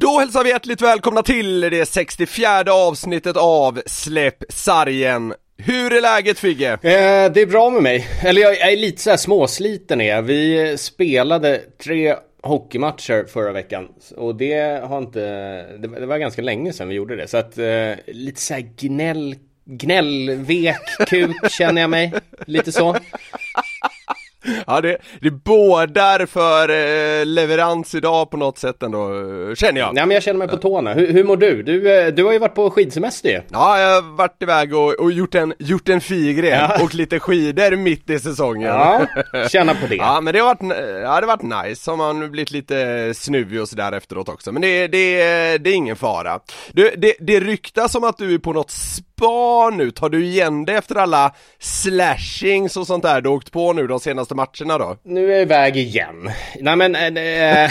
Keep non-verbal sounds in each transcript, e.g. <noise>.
Då hälsar vi hjärtligt välkomna till det 64 avsnittet av Släpp sargen. Hur är läget Figge? Eh, det är bra med mig. Eller jag, jag är lite så här småsliten är jag. Vi spelade tre hockeymatcher förra veckan. Och det har inte... Det, det var ganska länge sedan vi gjorde det. Så att eh, lite så här gnäll... Gnällvek kuk känner jag mig. Lite så. Ja det, det bådar för eh, leverans idag på något sätt ändå, känner jag. Nej men jag känner mig på tårna. Hur, hur mår du? du? eh, Du har ju varit på skidsemester. Ja, jag har varit iväg och, och gjort en, gjort en figren Ja. och lite skidor mitt i säsongen. Ja, känna på det. Ja men det har varit, ja, det har varit nice, har man blivit lite snuvig och sådär efteråt också Men det, det, det är ingen fara du, det, det ryktas om att du är på något spa nu, tar du igen det efter alla slashings och sånt där du åkt på nu de senaste matcherna då? Nu är jag iväg igen. Nej men... eh, <laughs>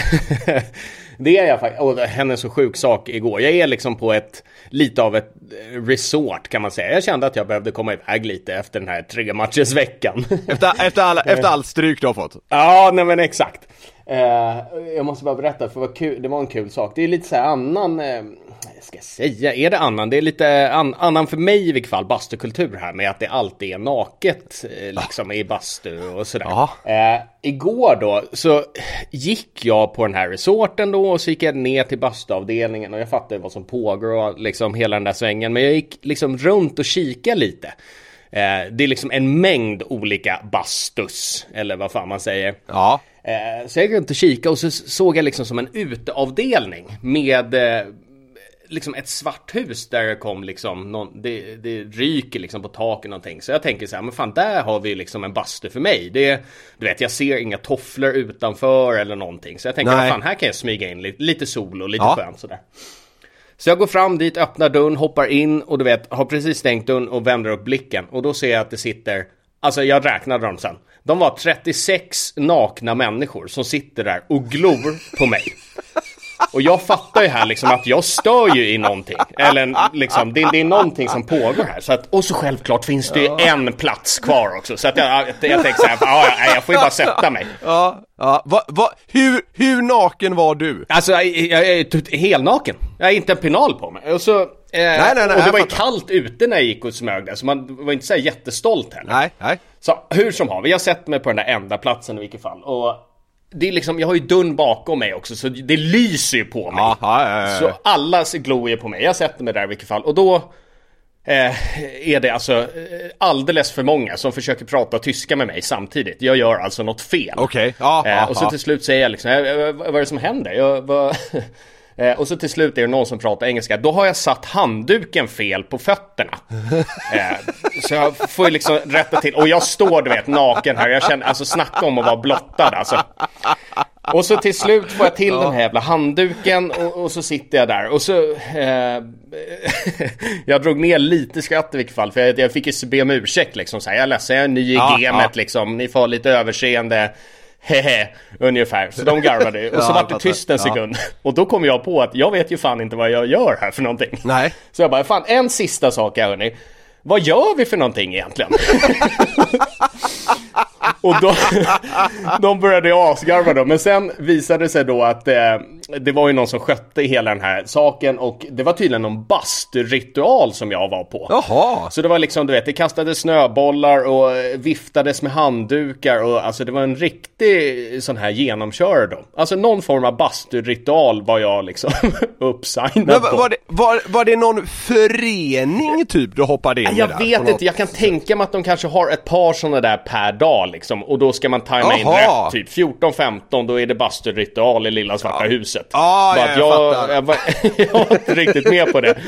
det är jag faktiskt. Och det hände en så sjuk sak igår. Jag är liksom på ett... Lite av ett eh, resort kan man säga. Jag kände att jag behövde komma iväg lite efter den här tre matchers veckan. Efter, efter, alla, <laughs> efter all stryk du har fått? Ja, nej men exakt. Eh, jag måste bara berätta, för vad kul, det var en kul sak. Det är lite så här annan, eh, ska jag säga, är det annan? Det är lite an, annan för mig i vilket fall, bastukultur här med att det alltid är naket eh, liksom i bastu och sådär. Eh, igår då så gick jag på den här resorten då och så gick jag ner till bastuavdelningen och jag fattade vad som pågår och liksom hela den där svängen. Men jag gick liksom runt och kikade lite. Eh, det är liksom en mängd olika bastus, eller vad fan man säger. Ja Eh, så jag gick runt och kikade och så såg jag liksom som en uteavdelning med eh, liksom ett svart hus där det kom liksom någon, det, det ryker liksom på taket någonting. Så jag tänker så här, men fan där har vi liksom en bastu för mig. Det, du vet, jag ser inga tofflor utanför eller någonting. Så jag tänker, Nej. fan här kan jag smyga in lite, lite sol och lite Ja. skönt sådär. Så jag går fram dit, öppnar dörren, hoppar in och du vet, har precis stängt dörren och vänder upp blicken. Och då ser jag att det sitter, alltså jag räknade dem sen. De var 36 nakna människor som sitter där och glor på mig. Och jag fattar ju här liksom att jag stör ju i någonting. Eller liksom, det, det är någonting som pågår här. Så att, och så självklart finns det ju en plats kvar också. Så att jag, jag, jag tänker så här, ja, ja, jag får ju bara sätta mig. Ja, ja, va, va, hur, hur naken var du? Alltså jag, jag, jag är tut- helnaken. Jag har inte en penal på mig. Och så... Eh, nej, nej, och det jag var ju kallt ute när jag gick och smög där. Så man var inte så jättestolt heller. Nej, nej Så hur som har vi, jag sett mig på den där enda platsen i vilket fall. Och det är liksom, jag har ju dörren bakom mig också så det lyser ju på mig. Ja, ja. Så alla glor ju på mig. Jag sätter mig där i vilket fall. Och då eh, är det alltså eh, alldeles för många som försöker prata tyska med mig samtidigt. Jag gör alltså något fel. Okej, ja, eh, Och så till slut säger jag liksom, eh, eh, vad är det som händer? Jag, vad... <laughs> Eh, och så till slut är det någon som pratar engelska. Då har jag satt handduken fel på fötterna. <laughs> Eh, så jag får ju liksom rätta till. Och jag står du vet naken här. Jag känner, alltså snacka om att vara blottad alltså. Och så till slut får jag till den här jävla handduken och, och så sitter jag där och så... Eh, <laughs> jag drog ner lite skratt i vilket fall för jag, jag fick ju be om ursäkt liksom. Så här, jag är ledsen, jag är ny i Ja, gamet ja. liksom. Ni får ha lite överseende. Hehe, ungefär. Så de garvade ju. <laughs> Och så Ja, vart det tyst en Ja. sekund. Och då kom jag på att jag vet ju fan inte vad jag gör här för någonting. Nej. Så jag bara, fan en sista sak här hörni. Vad gör vi för någonting egentligen? <laughs> Och då, <laughs> de började asgarva då, men sen visade det sig då att eh, det var ju någon som skötte hela den här saken och det var tydligen någon basturitual som jag var på. Jaha! Så det var liksom, du vet, det kastades snöbollar och eh, viftades med handdukar och alltså det var en riktig sån här genomkörare då. Alltså någon form av basturitual var jag liksom <laughs> uppsignad Men, på. var, det, var, var det någon förening typ du hoppade in i Jag där, vet inte, jag kan tänka mig att de kanske har ett par sådana där per dag liksom Och då ska man tajma in rätt, typ 14-15 då är det basturitual i lilla svarta huset Ja, Bara ja, jag jag, fattar. jag, var, <laughs> jag var inte riktigt med på det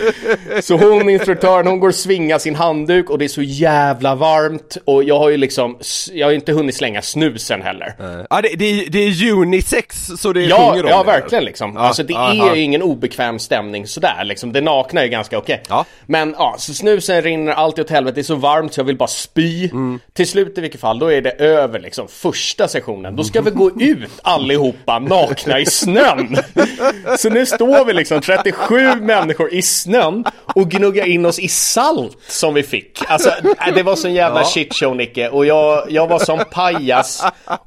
Så hon, instruktören, hon går och svingar sin handduk och det är så jävla varmt Och jag har ju liksom, jag har inte hunnit slänga snusen heller Ja, det, det, är- det är unisex så det Ja, sjunger om ja det. verkligen liksom. alltså det aha. är ju ingen obekväm stämning sådär liksom. Det nakna är ju ganska okej. Ja. Men ja, så snusen rinner alltid åt helvete. Det är så varmt så jag vill bara spy. Mm. Till slut i vilket fall, då är det över liksom. Första sessionen. Då ska vi gå ut allihopa nakna i snön. <laughs> <laughs> Så nu står vi liksom 37 människor i snön och gnuggar in oss i salt som vi fick. Alltså äh, det var sån jävla Ja. shitshow Nicke. Och jag, jag var som pajas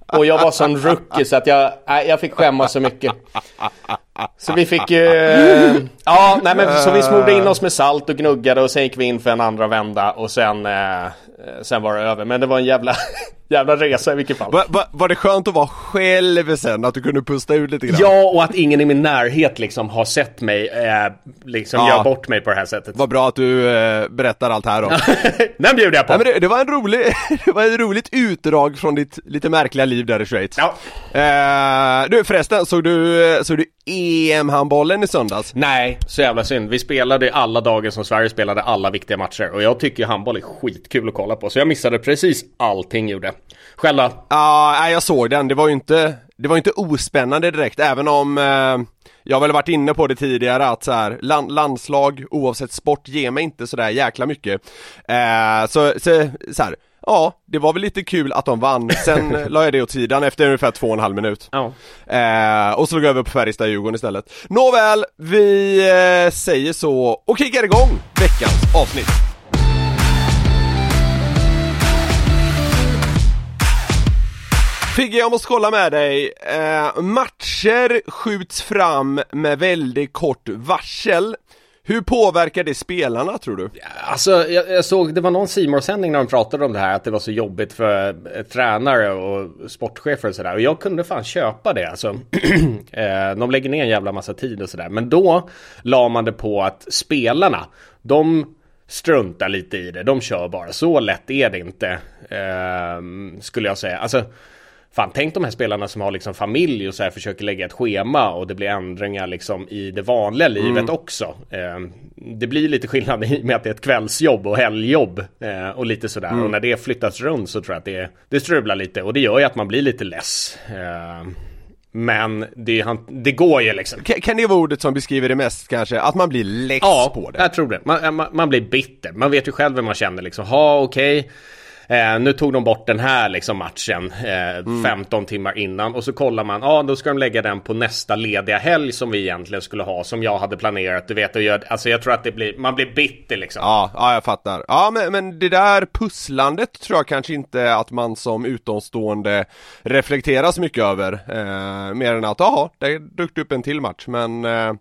och jag var sån rookie så att jag, äh, jag fick skämmas så mycket. Så vi fick ju... Ja, nej men så vi smorde in oss med salt och gnuggade och sen gick vi in för en andra vända och sen... Eh, sen var det över. Men det var en jävla, <laughs> jävla resa i vilket fall. Va, va, var det skönt att vara själv sen? Att du kunde pusta ut lite grann? Ja, och att ingen i min närhet liksom har sett mig eh, liksom Ja. göra bort mig på det här sättet. Vad bra att du eh, berättar allt här då. <laughs> Den bjuder jag på! Nej, men det, det var en rolig, <laughs> det var ett roligt utdrag från ditt lite märkliga liv där i Schweiz. Ja. Eh, du förresten, såg du, såg du EM-handbollen i söndags? Nej, så jävla synd. Vi spelade alla dagar som Sverige spelade alla viktiga matcher och jag tycker handboll är skitkul att kolla på så jag missade precis allting gjorde. Då? Ja, nej jag såg den. Det var ju inte, det var inte ospännande direkt, även om eh, jag har väl varit inne på det tidigare att så här, land, landslag oavsett sport ger mig inte sådär jäkla mycket. Eh, så, så, så här, ja, det var väl lite kul att de vann. Sen <laughs> la jag det åt sidan efter ungefär två och en halv minut. Ja. Eh, och så går jag över på Färjestad-Djurgården istället. Nåväl, vi eh, säger så och kickar igång veckans avsnitt. Figge, jag måste kolla med dig. Eh, matcher skjuts fram med väldigt kort varsel. Hur påverkar det spelarna tror du? Alltså, jag, jag såg, det var någon simor sändning när de pratade om det här, att det var så jobbigt för eh, tränare och sportchefer och sådär. Och jag kunde fan köpa det alltså. <clears throat> eh, de lägger ner en jävla massa tid och sådär. Men då la man det på att spelarna, de struntar lite i det. De kör bara. Så lätt är det inte, eh, skulle jag säga. Alltså, Fan, tänk de här spelarna som har liksom familj och så här försöker lägga ett schema och det blir ändringar liksom i det vanliga livet också. Eh, det blir lite skillnad i med att det är ett kvällsjobb och helgjobb eh, och lite sådär. Och när det flyttas runt så tror jag att det, det strular lite och det gör ju att man blir lite less. Eh, men det, det går ju liksom. Kan, kan det vara ordet som beskriver det mest kanske? Att man blir less Ja, på det? jag tror det. Man, man, man blir bitter. Man vet ju själv hur man känner liksom. Ha, okej. Eh, nu tog de bort den här liksom matchen eh, 15 timmar innan och så kollar man, ja då ska de lägga den på nästa lediga helg som vi egentligen skulle ha, som jag hade planerat. Du vet, och jag, alltså jag tror att det blir, man blir bitter liksom. Ja, ja jag fattar. Ja men, men det där pusslandet tror jag kanske inte att man som utomstående reflekterar så mycket över. Eh, mer än att, jaha, det dök upp en till match. Men, eh,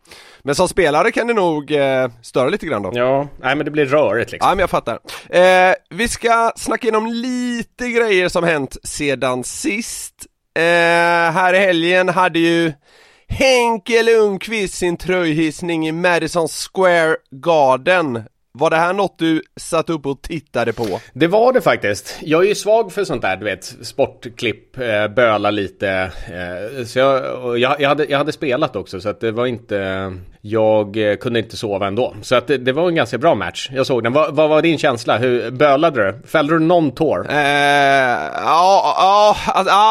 men som spelare kan det nog eh, störa lite grann då. Ja, nej men det blir rörigt liksom. Ja men jag fattar. Eh, vi ska snacka igenom lite grejer som hänt sedan sist. Eh, här i helgen hade ju Henke Lundqvist sin tröjhissning i Madison Square Garden. Var det här något du satt upp och tittade på? Det var det faktiskt. Jag är ju svag för sånt där, du vet, sportklipp, eh, böla lite. Eh, så jag, jag, jag, hade, jag hade spelat också, så att det var inte... Jag eh, kunde inte sova ändå. Så att det, det var en ganska bra match. Jag såg den. Vad, vad var din känsla? Hur bölade du? Fällde du någon tår? Eh, ja, ja,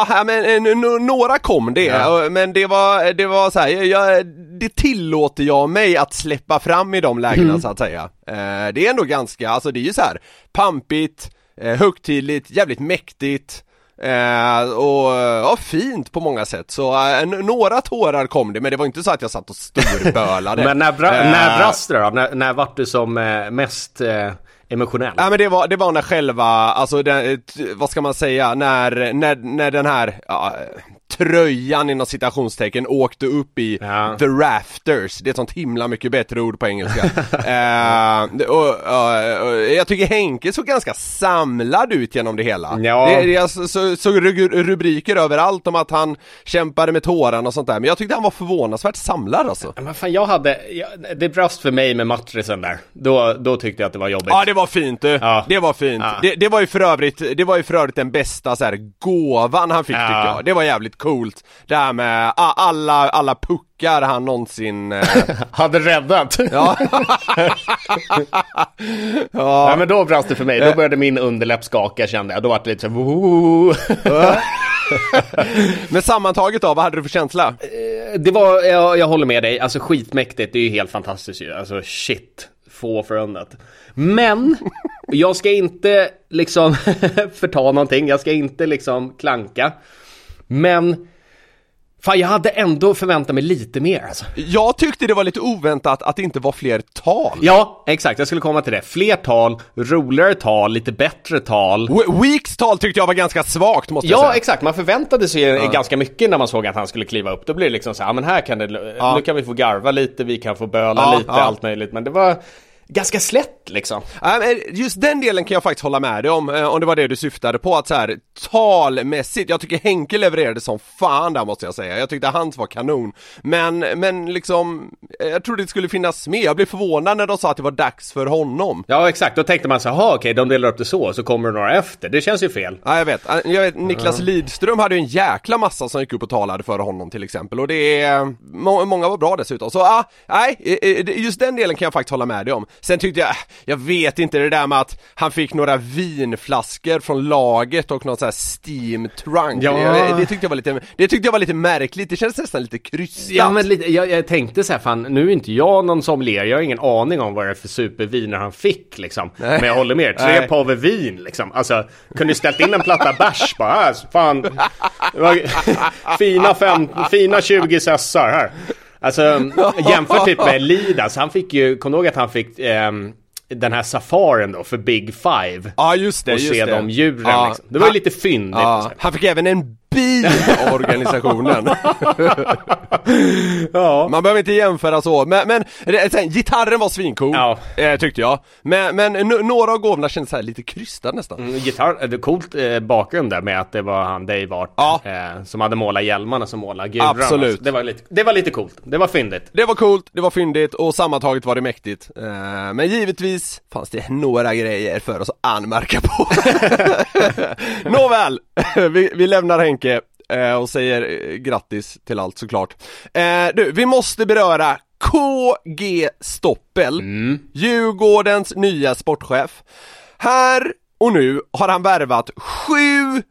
ja, men eh, några kom det, Ja. men det var, det var så här, jag, det tillåter jag mig att släppa fram i de lägena så att säga. Eh, det är ändå ganska, alltså det är ju så här pampigt, eh, högtidligt, jävligt mäktigt. Eh, och ja, fint på många sätt, så eh, några tårar kom det men det var inte så att jag satt och storbölade <laughs> Men när, bra, Eh, när brast det då? När, när vart du som eh, mest eh, emotionell? Ja men det var, det var när själva, alltså den, vad ska man säga, när, när, när den här ja, tröjan inom citationstecken åkte upp i Ja. the rafters. Det är ett sånt himla mycket bättre ord på engelska. <laughs> eh, och, och, och, jag tycker Henke såg ganska samlad ut genom det hela. Ja. Det, det, så, så, så rubriker överallt om att han kämpade med tårarna och sånt där. Men jag tyckte han var förvånansvärt samlad alltså. Men fan, jag hade, jag, det brast för mig med matrisen där. Då, då tyckte jag att det var jobbigt. Ja det var fint du, Ja. det var fint. Ja. Det, det var ju för övrigt, det var ju för övrigt den bästa så här, gåvan han fick Ja. tycker jag. Det var jävligt coolt. Det här med alla, alla puckar han någonsin... Eh, <laughs> Hade räddat. ja. <laughs> ja. Ja men då brast det för mig, då började min underläpp skaka kände jag, då var det lite så. <laughs> Men sammantaget då, vad hade du för känsla? Det var, jag, jag håller med dig, alltså skitmäktigt, det är ju helt fantastiskt ju, alltså shit, få förunnat. Men, jag ska inte liksom förta någonting, jag ska inte liksom klanka. Men, fan jag hade ändå förväntat mig lite mer alltså. Jag tyckte det var lite oväntat att det inte var fler tal. Ja, exakt, jag skulle komma till det. Fler tal, roligare tal, lite bättre tal. We- Weeks tal tyckte jag var ganska svagt måste jag Ja, säga. exakt. Man förväntade sig ganska mycket när man såg att han skulle kliva upp. Då blir det liksom så här, "Ja, men här kan det, nu kan vi få garva lite, vi kan få böla Ja, lite, ja. allt möjligt. Men det var ganska slätt liksom. Ja, men Just den delen kan jag faktiskt hålla med dig om, eh, om det var det du syftade på att så här talmässigt, jag tycker Henke levererade som fan där måste jag säga, jag tyckte hans var kanon. Men, men liksom, eh, jag trodde det skulle finnas med, jag blev förvånad när de sa att det var dags för honom. Ja, exakt. Då tänkte man så här, "Jaha, okej, de delar upp det så, så kommer det några efter. Det känns ju fel. Ja jag vet, jag vet Niklas Lidström hade ju en jäkla massa som gick upp och talade för honom till exempel. Och det är, må, många var bra dessutom. Så ja, nej, eh, eh, just den delen kan jag faktiskt hålla med dig om Sen tyckte jag, jag vet inte det där med att han fick några vinflaskor från laget och någon sån här steam trunk Ja. det, det tyckte jag var lite, det tyckte jag var lite märkligt, det känns nästan lite krystat Ja, men lite, jag, jag tänkte så här, fan, nu är inte jag någon sommelier, jag har ingen aning om vad det är för superviner han fick liksom. Men jag håller med, tre Nej. påvar vin liksom. Alltså, kunde ju ställt in en platta bärs bara, här, fan. <laughs> fina, fem, fina 20 sessar här. Alltså, <laughs> jämfört typ med Lidas, han fick ju, kom ihåg att han fick ehm, den här safarin då för Big Five? Ja just det, och just se det de djuren Ja. liksom. Det var ju lite fyndigt. Ja, han fick även en bil av organisationen ja. Man behöver inte jämföra så, men, men det- sen, gitarren var svincool, Ja. eh, tyckte jag Men, men några av gåvorna kändes här lite krystade nästan Mm, Gitarr, det är coolt eh, bakgrund där med att det var han Dave Art Ja. eh, som hade målat hjälmarna som målade gurarna. Absolut. Det var, lite, det var lite coolt, det var fyndigt. Det var coolt, det var fyndigt och sammantaget var det mäktigt eh, Men givetvis fanns det några grejer för oss att anmärka på <laughs> Nåväl, <laughs> vi, vi lämnar Henke eh, och säger eh, grattis till allt såklart. Eh, Du, vi måste beröra KG Stoppel, Djurgårdens nya sportchef. Här och nu har han värvat sju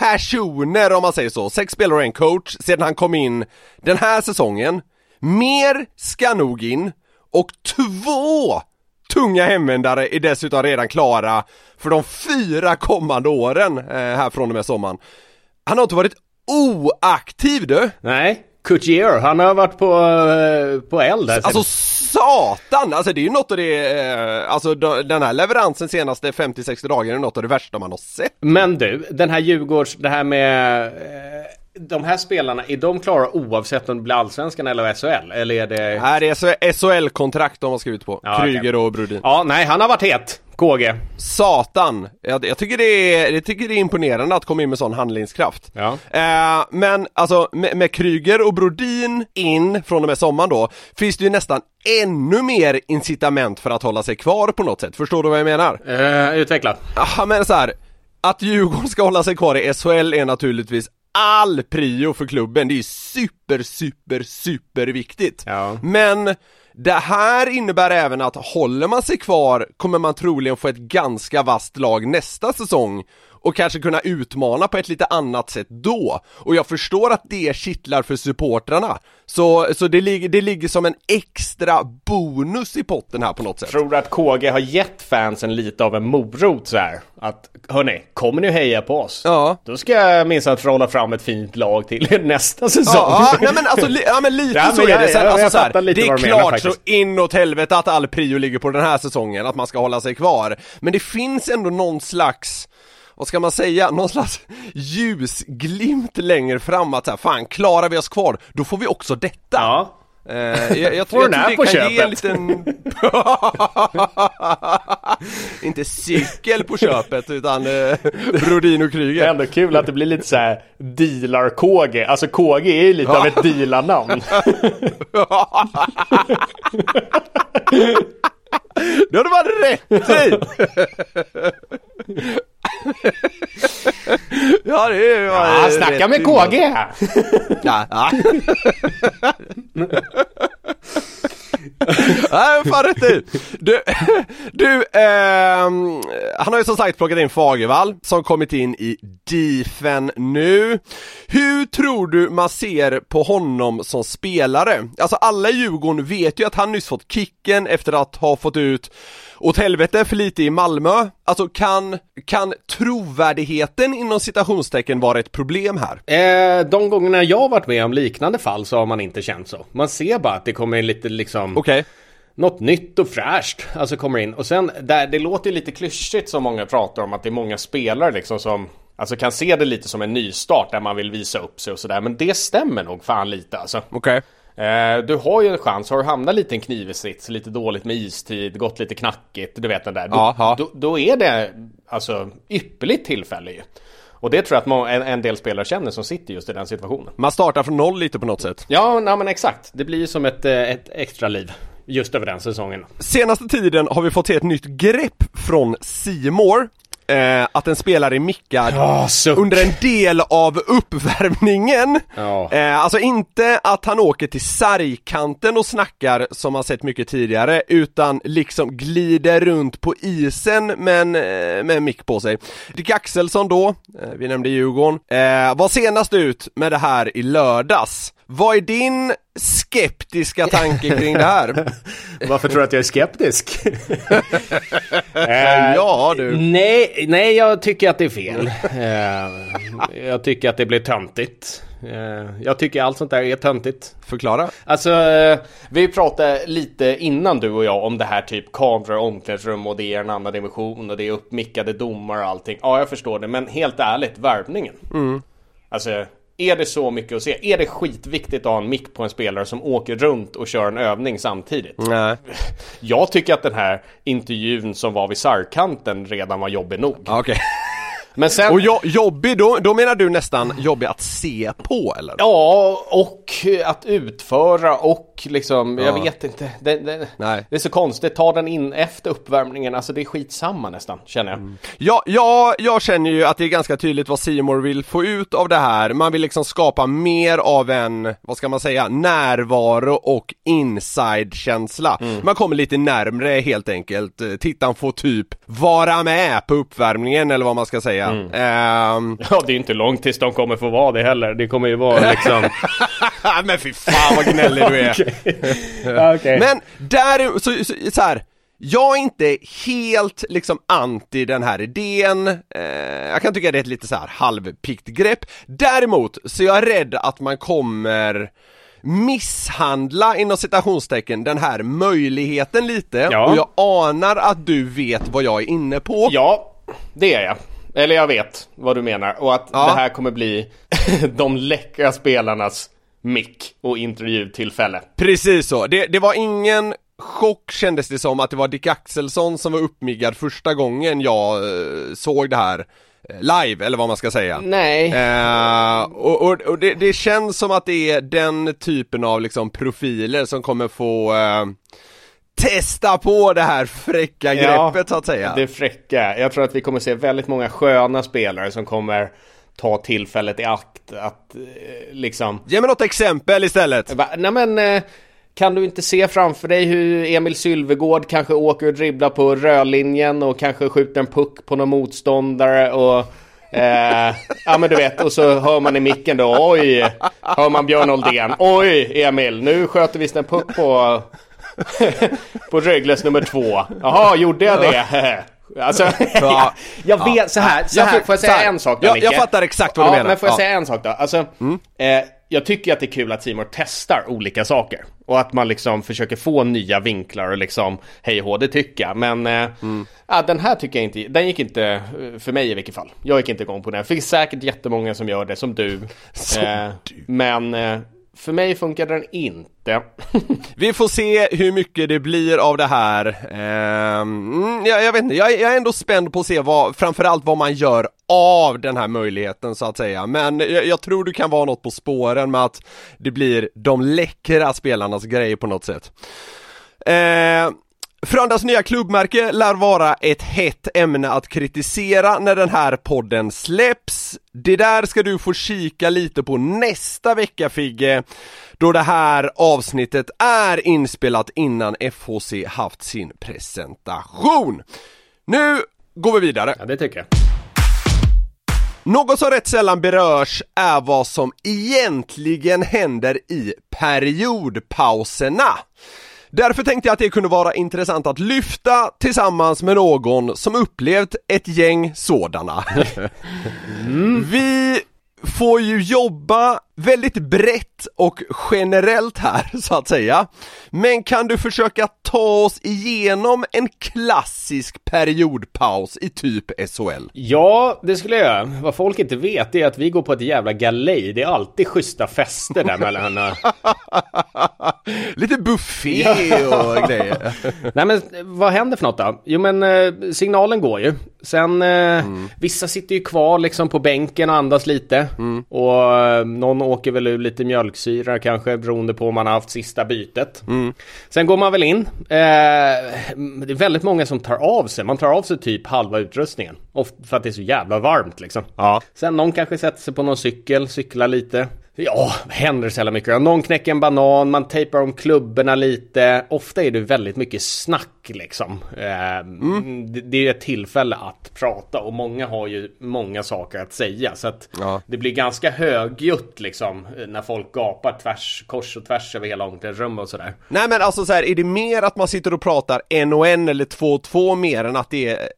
personer om man säger så, sex spelare och en coach sedan han kom in den här säsongen. Mer ska nog in. Och två tunga hemvändare är dessutom redan klara för de fyra kommande åren eh, här från och med sommaren Han har inte varit oaktiv du! Nej, Couture, han har varit på, eh, på eld här. Alltså satan! Alltså det är ju något av det, eh, alltså den här leveransen senaste 50-60 dagarna är något av det värsta man har sett Men du, den här Djurgårds, det här med eh, de här spelarna, är de klara oavsett om det blir Allsvenskan eller SHL? Eller är det... Här är SHL-kontrakt de har skrivit på, Ja, Kryger okej. och Brodin Ja, nej, han har varit het. KG. Satan! Jag, jag, tycker det är, jag tycker det är imponerande att komma in med sån handlingskraft. Ja. Eh, men alltså med, med Kryger och Brodin in från och med sommaren då, finns det ju nästan ännu mer incitament för att hålla sig kvar på något sätt. Förstår du vad jag menar? Eh, utveckla. Ja men så här, att Djurgården ska hålla sig kvar i SHL är naturligtvis all prio för klubben, det är super, super, super viktigt. Ja. Men det här innebär även att håller man sig kvar kommer man troligen få ett ganska vasst lag nästa säsong och kanske kunna utmana på ett lite annat sätt då. Och jag förstår att det kittlar för supportrarna. Så, så det, ligger, det ligger som en extra bonus i potten här på något sätt. Tror du att KG har gett fansen lite av en morot så här? Att, hörni, kommer ni heja på oss? Ja. Då ska jag minsann trolla fram ett fint lag till er <laughs> nästa säsong. Ja, ja, nej men alltså, li, ja men lite Ja, men så är det. Sen, jag- alltså, jag så här, det är du menar klart så inåt helvete att all prio ligger på den här säsongen, att man ska hålla sig kvar. Men det finns ändå någon slags vad ska man säga, någon slags ljusglimt längre fram att så här, fan klarar vi oss kvar, då får vi också detta. Ja. Eh, jag, jag, <laughs> Får jag, tror det på kan ge en liten... <laughs> Inte cykel på köpet utan eh, Brodin och Det är Kryger. ändå kul att det blir lite så här dealar-KG. Alltså KG är ju lite av ett dealarnamn. <laughs> Det har du varit rätt i! Ja det är Ja, snacka med. KG! Ja, ja. Nej, fan rätt i. Du, du ehm, han har ju som sagt plockat in Fagervall som kommit in i Difen nu. Hur tror du man ser på honom som spelare? Alltså alla i Djurgården vet ju att han nyss fått kicken efter att ha fått ut åt helvete för lite i Malmö. Alltså kan, kan trovärdigheten inom citationstecken vara ett problem här? Eh, de gångerna jag har varit med om liknande fall så har man inte känt så. Man ser bara att det kommer lite liksom Okej. något nytt och fräscht. Alltså kommer in. Och sen, där, det låter lite klyschigt som många pratar om att det är många spelare liksom som Alltså kan se det lite som en nystart där man vill visa upp sig och sådär. Men det stämmer nog fan lite alltså. Okej. Eh, du har ju en chans, har du hamnat lite i en knivig sits, lite dåligt med istid, gått lite knackigt, du vet den där. Då. Då, då är det alltså ypperligt tillfälle ju. Och det tror jag att må- en, en del spelare känner som sitter just i den situationen. Man startar från noll lite på något sätt. Ja, nej, men exakt. Det blir ju som ett, eh, ett extra liv just över den säsongen. Senaste tiden har vi fått se ett nytt grepp från Simor eh, att en spelare är mickad suck. under en del av uppvärmningen. Ja. Eh, alltså inte att han åker till sargkanten och snackar som man sett mycket tidigare, utan liksom glider runt på isen men eh, med en mick på sig. Dick Axelsson då, eh, vi nämnde Djurgården, eh, var senast ut med det här i lördags. Vad är din skeptiska tanke kring det här? <laughs> Varför tror du att jag är skeptisk? <laughs> ja du. Nej, nej, jag tycker att det är fel. Eh, jag tycker att det blir töntigt. Eh, jag tycker allt sånt där är töntigt. Förklara. Alltså, eh, vi pratade lite innan du och jag om det här typ kameror, omklädningsrum och det är en annan dimension och det är uppmickade domar och allting. Ja, jag förstår det, men helt ärligt, värvningen. Alltså, är det så mycket att se? Är det skitviktigt att ha en mick på en spelare som åker runt och kör en övning samtidigt? Nej. <laughs> Jag tycker att den här intervjun som var vid sargkanten redan var jobbig nog. Okej. <laughs> Men sen... Och jo, jobbig, då, då menar du nästan jobbig att se på eller? Ja, och att utföra och liksom, Ja. jag vet inte. Det, det, det är så konstigt, ta den in efter uppvärmningen, alltså det är skitsamma nästan, känner jag. Ja, ja, jag känner ju att det är ganska tydligt vad Simor vill få ut av det här. Man vill liksom skapa mer av en, vad ska man säga, närvaro och inside-känsla. Man kommer lite närmre helt enkelt. Tittaren får typ vara med på uppvärmningen eller vad man ska säga. Ehm, Ja, det är inte långt tills de kommer få vara det heller. Det kommer ju vara liksom... <laughs> men fy fan vad gnällig du är. <laughs> <laughs> okej. Men där, så, så, så här. Jag är inte helt liksom anti den här idén, eh, jag kan tycka det är ett lite så här halvpikt grepp. Däremot så är jag rädd att man kommer misshandla inom citationstecken den här möjligheten lite Ja. och jag anar att du vet vad jag är inne på. Ja, det är jag. Eller jag vet vad du menar. Och att Ja. det här kommer bli <laughs> de läckra spelarnas mick och intervjutillfälle. Precis så, det, det var ingen chock kändes det som att det var Dick Axelsson som var uppmiggad första gången jag eh, såg det här eh, live, eller vad man ska säga. Nej. Eh, och och, och det, det känns som att det är den typen av liksom profiler som kommer få eh, testa på det här fräcka greppet så att säga. Det fräcka. Jag tror att vi kommer se väldigt många sköna spelare som kommer ta tillfället i akt att eh, liksom... Ge mig något exempel istället. Va, nej men, eh, kan du inte se framför dig hur Emil Sylvegård kanske åker och dribblar på rödlinjen och kanske skjuter en puck på någon motståndare och Eh, ja men du vet, och så hör man i micken då, oj, hör man Björn Oldén, oj Emil, nu sköter visst en puck på, <laughs> på Rögles nummer två. Jaha, gjorde jag det? <laughs> Alltså, <laughs> <laughs> Ja. jag vet, så här, så Jag här, får jag säga en sak då Ja, Micke? jag fattar exakt vad du ja, menar. men får jag Ja. säga en sak då? Alltså, eh, jag tycker att det är kul att Simon testar olika saker. Och att man liksom försöker få nya vinklar och liksom hej och det tycker jag. Men eh, mm. ja, den här tycker jag inte, den gick inte eh, för mig i vilket fall. Jag gick inte igång på den. Det finns säkert jättemånga som gör det, som du. <laughs> Som eh, du. Men eh, för mig funkar den inte. <laughs> Vi får se hur mycket det blir av det här. Eh, jag, jag, vet inte, jag, jag, är ändå spänd på att se vad, framförallt vad man gör av den här möjligheten så att säga. Men jag, jag, tror du kan vara något på spåren med att det blir de läckra spelarnas grej på något sätt. Eh, Frölundas nya klubbmärke lär vara ett hett ämne att kritisera när den här podden släpps. Det där ska du få kika lite på nästa vecka Figge, då det här avsnittet är inspelat innan FHC haft sin presentation. Nu går vi vidare. Ja, det tycker jag. Något som rätt sällan berörs är vad som egentligen händer i periodpauserna. Därför tänkte jag att det kunde vara intressant att lyfta tillsammans med någon som upplevt ett gäng sådana. Mm. <laughs> Vi får ju jobba väldigt brett och generellt här <laughs> så att säga. Men kan du försöka ta oss igenom en klassisk periodpaus i typ SHL? Ja, det skulle jag göra. Vad folk inte vet är att vi går på ett jävla galej. Det är alltid schyssta fester där mellan. <laughs> Lite buffé och grejer. <laughs> Nej men vad händer för något då? Jo men eh, signalen går ju. Sen eh, mm. vissa sitter ju kvar liksom på bänken och andas lite. Mm. Och eh, någon åker väl ur lite mjölksyra kanske beroende på om man har haft sista bytet. Mm. Sen går man väl in. Eh, det är väldigt många som tar av sig. Man tar av sig typ halva utrustningen. Ofta för att det är så jävla varmt liksom. Ja. Sen någon kanske sätter sig på någon cykel, cyklar lite. Ja, händer så jävla mycket. Någon knäcker en banan, man tejpar om klubborna lite. Ofta är det väldigt mycket snack liksom. mm. Det är ett tillfälle att prata och många har ju många saker att säga. Så att ja. det blir ganska högljutt liksom när folk gapar tvärs, kors och tvärs över hela omklädningsrummet och sådär. Nej men alltså så här, är det mer att man sitter och pratar en och en eller två och två mer än att det är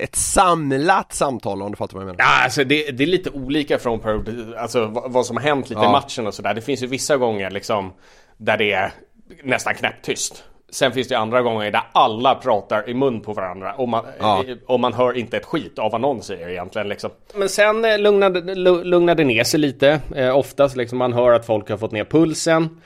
ett samlat samtal om du fattar vad jag menar? Ja, alltså det, det är lite olika från per, alltså vad som har hänt lite ja. i matchen och sådär. Det finns ju vissa gånger liksom där det är nästan knäpptyst. Sen finns det andra gånger där alla pratar i mun på varandra och man, ja. och man hör inte ett skit av vad någon säger egentligen liksom. Men sen eh, lugnade, lugnade ner sig lite. Eh, oftast liksom man hör att folk har fått ner pulsen.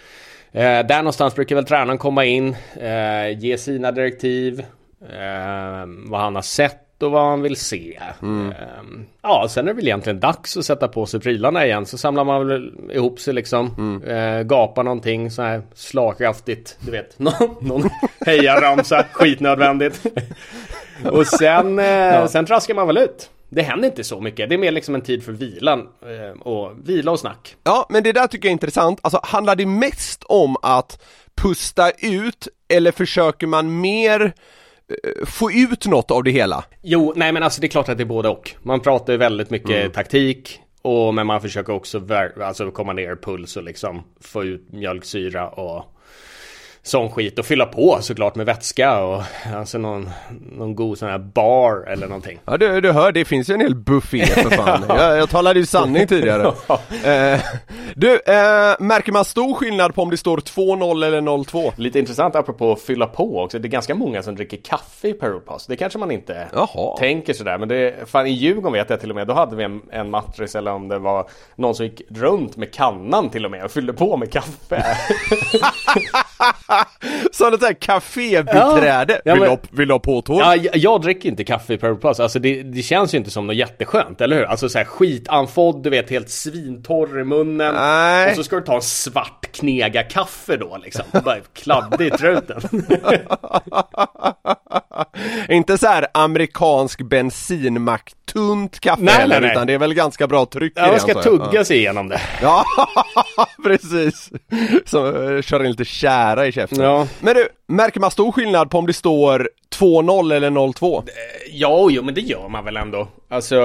Eh, där någonstans brukar väl tränaren komma in, eh, ge sina direktiv, eh, vad han har sett och vad man vill se. Mm. Ehm, ja, sen är det väl egentligen dags att sätta på sig prylarna igen. Så samlar man väl ihop sig liksom. Mm. Eh, gapar någonting så här slagkraftigt. Du vet, <laughs> någon, någon hejaramsa, skitnödvändigt. <laughs> och sen, eh, ja. sen traskar man väl ut. Det händer inte så mycket, det är mer liksom en tid för vilan eh, och vila och snack. Ja, men det där tycker jag är intressant. Alltså handlar det mest om att pusta ut eller försöker man mer få ut något av det hela? Jo, nej men alltså det är klart att det är både och. Man pratar ju väldigt mycket mm. taktik och men man försöker också alltså komma ner puls och liksom få ut mjölksyra och sån skit och fylla på såklart med vätska och alltså någon, någon god sån här bar eller någonting. Ja du, du hör, det finns ju en hel buffé för fan. <laughs> jag, jag talade ju sanning tidigare. <laughs> eh, du, eh, märker man stor skillnad på om det står 2-0 eller 0-2? Lite intressant apropå att fylla på också. Det är ganska många som dricker kaffe i Periodpass. Det kanske man inte Jaha. tänker sådär. Men det, fan i Djurgården vet jag till och med, då hade vi en, en matris eller om det var någon som gick runt med kannan till och med och fyllde på med kaffe. <laughs> <laughs> Sånt här kafébiträde. Ja, vill, men, vill du ha påtår? Ja, jag, jag dricker inte kaffe i Paradise Alltså det, det, känns ju inte som något jätteskönt, eller hur? Alltså såhär skitanfodd, du vet helt svintorr i munnen. Nej. Och så ska du ta en svart knega kaffe då liksom. Bara kladdig i truten. <laughs> inte så här amerikansk bensinmack tunt kaffe nej, heller, nej, nej. utan det är väl ganska bra tryck ja, i det. man ska tugga sig igenom det. <laughs> Ja, precis. Så uh, kör in lite kära i käften. Ja. Men du, märker man stor skillnad på om det står 2-0 eller 0-2? Eh, ja, jo, men det gör man väl ändå. Alltså,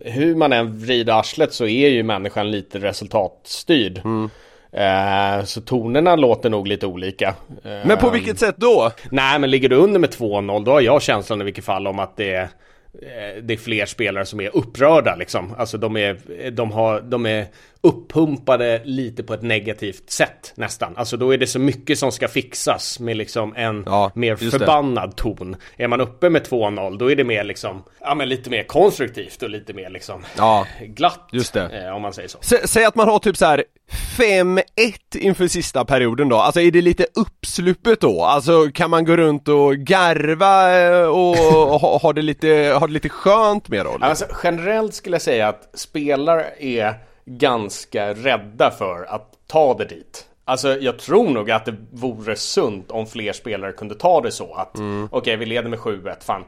hur man än vrider arslet så är ju människan lite resultatstyrd. Mm. Eh, så tonerna låter nog lite olika. Eh, men på vilket sätt då? Nej men ligger du under med 2-0 då har jag känslan i vilket fall om att det eh, det är fler spelare som är upprörda liksom. Alltså de är, de har, de är uppumpade lite på ett negativt sätt nästan. Alltså då är det så mycket som ska fixas med liksom en Ja, mer just det. förbannad ton. Är man uppe med 2-0 då är det mer liksom, ja men lite mer konstruktivt och lite mer liksom Ja, glatt. just det. Eh, om man säger så. Sä, säg att man har typ så här 5-1 inför sista perioden då, alltså är det lite uppsluppet då? Alltså kan man gå runt och garva eh, och <laughs> ha, ha, det, lite, ha det lite skönt med då? Alltså, generellt skulle jag säga att spelare är ganska rädda för att ta det dit. Alltså jag tror nog att det vore sunt om fler spelare kunde ta det så att Mm. okej vi leder med 7-1, fan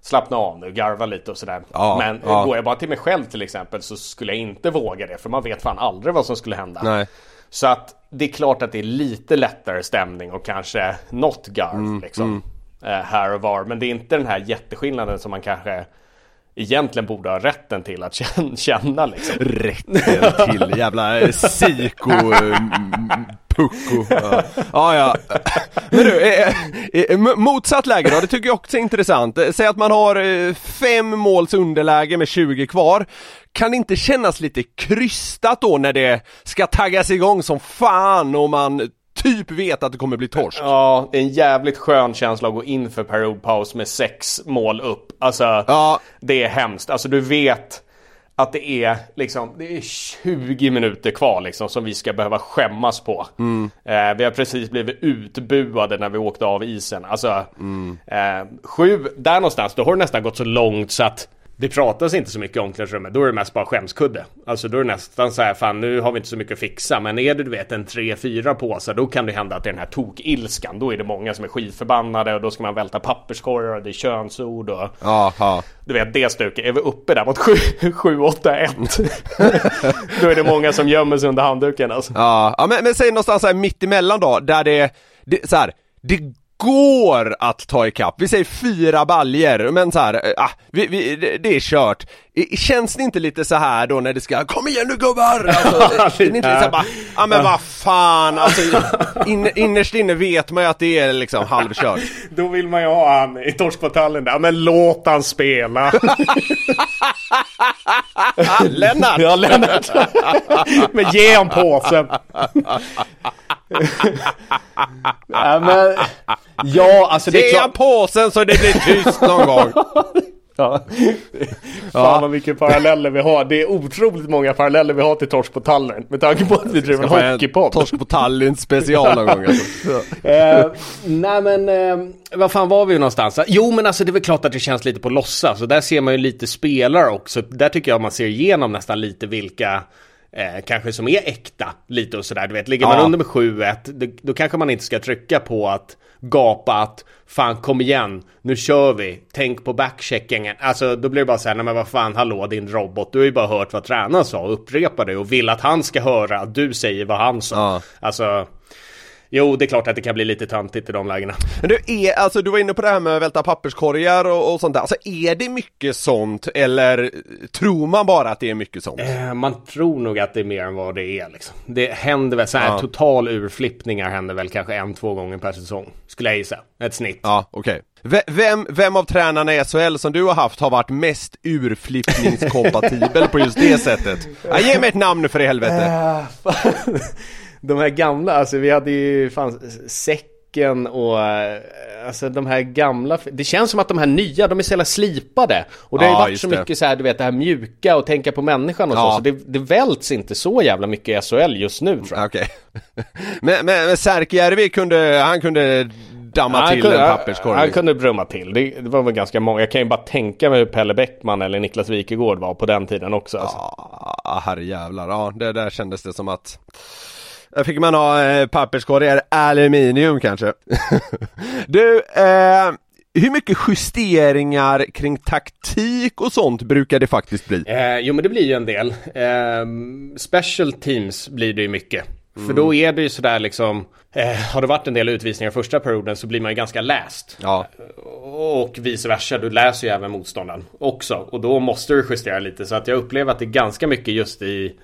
slappna av nu, garva lite och sådär. Ja, Men ja. går jag bara till mig själv till exempel så skulle jag inte våga det för man vet fan aldrig vad som skulle hända. Nej. Så att det är klart att det är lite lättare stämning och kanske något garv Mm, liksom. Eh, här och var. Men det är inte den här jätteskillnaden som man kanske egentligen borde ha rätten till att känna, <laughs> känna liksom. Rätten till jävla eh, psyko eh, pucko. Ja. ja, ja. Men du, eh, eh, eh motsatt läge då, det tycker jag också är intressant. Säg att man har fem måls underläge med 20 kvar. Kan det inte kännas lite krystat då när det ska taggas igång som fan och man typ vet att det kommer bli torsk? Ja, det är en jävligt skön känsla att gå in för periodpaus med sex mål upp. Alltså, Ja. det är hemskt. Alltså du vet att det är liksom, det är 20 minuter kvar liksom som vi ska behöva skämmas på. Eh, vi har precis blivit utbuade när vi åkte av isen. Alltså, eh, sju, där någonstans, då har det nästan gått så långt så att det pratas inte så mycket i omklädningsrummet, då är det mest bara skämskudde. Alltså då är det nästan så här, fan nu har vi inte så mycket att fixa. Men är det du vet en 3-4 påsar, då kan det hända att det är den här tokilskan. Då är det många som är skitförbannade och då ska man välta papperskorgar och det är könsord och Jaha. du vet det stuket. Är vi uppe där mot 7-8-1 <laughs> <laughs> Då är det många som gömmer sig under handduken alltså. Ja, ja men, men säg någonstans här mitt emellan då, där det, det så här, det går att ta ikapp. Vi säger fyra baljer men så här, eh, ah, vi, vi, det är kört. Känns det inte lite så här då när det ska, kom igen nu gubbar! <laughs> Alltså, är inte lite så bara, ja men vad fan, alltså in, innerst inne vet man ju att det är liksom halvkört. <laughs> Då vill man ju ha han i torskbataljen där. Men låt han spela. <laughs> Lennart! ja, Lennart. men ge han påsen. ja, men, ja, alltså det är Ge han klart. påsen så det blir tyst någon gång! Ja. <laughs> Fan vad mycket paralleller vi har. Det är otroligt många paralleller vi har till Torsk på Tallinn. Med tanke på att vi driver en hockeypodd. Torsk på Tallinn special någon gång alltså. <laughs> Eh, nej men, eh, vad fan var vi någonstans? Jo men alltså det är väl klart att det känns lite på låtsas. Så där ser man ju lite spelare också. Där tycker jag man ser igenom nästan lite vilka eh, kanske som är äkta. Lite och sådär. Du vet, ligger man Ja. under med 7-1 då, då kanske man inte ska trycka på att gapa att fan kom igen, nu kör vi, tänk på backcheckingen. Alltså då blir det bara så här, nej men vad fan, hallå din robot, du har ju bara hört vad tränaren sa och upprepar det och vill att han ska höra att du säger vad han sa. Ja. Alltså, jo det är klart att det kan bli lite töntigt i de lägena. Men du, är, alltså du var inne på det här med att välta papperskorgar och, och sånt där, alltså är det mycket sånt eller tror man bara att det är mycket sånt? Eh, Man tror nog att det är mer än vad det är liksom. Det händer väl så här Ja. total urflippningar händer väl kanske en, två gånger per säsong. Skulle jag gissa. Ett snitt. Ja, okej. V- Vem, vem av tränarna i SHL som du har haft har varit mest urflippningskompatibel på just det sättet? Ja, ge mig ett namn nu för i helvete! <laughs> de här gamla, alltså vi hade ju fan säcken och eh, alltså de här gamla. Det känns som att de här nya, de är så jävla slipade. Och det har Ja, ju varit så det. mycket så här, du vet det här mjuka och tänka på människan och Ja. så. Så det, det välts inte så jävla mycket i SHL just nu tror jag. Okej. <laughs> men, men, men Särkijärvi kunde, han kunde damma till kunde, en papperskorg? han kunde brumma till. Det, det var väl ganska många. Jag kan ju bara tänka mig hur Pelle Bäckman eller Niklas Wikegård var på den tiden också. Alltså. Ja, herrejävlar. Ja, det där kändes det som att där fick man ha eh, papperskorgar, aluminium kanske. <laughs> du, eh, hur mycket justeringar kring taktik och sånt brukar det faktiskt bli? Eh, jo men det blir ju en del. Eh, special teams blir det ju mycket. För då är det ju sådär liksom, eh, har det varit en del utvisningar första perioden så blir man ju ganska läst. Ja, Och vice versa, du läser ju även motståndaren också. Och då måste du justera lite. Så att jag upplever att det är ganska mycket just i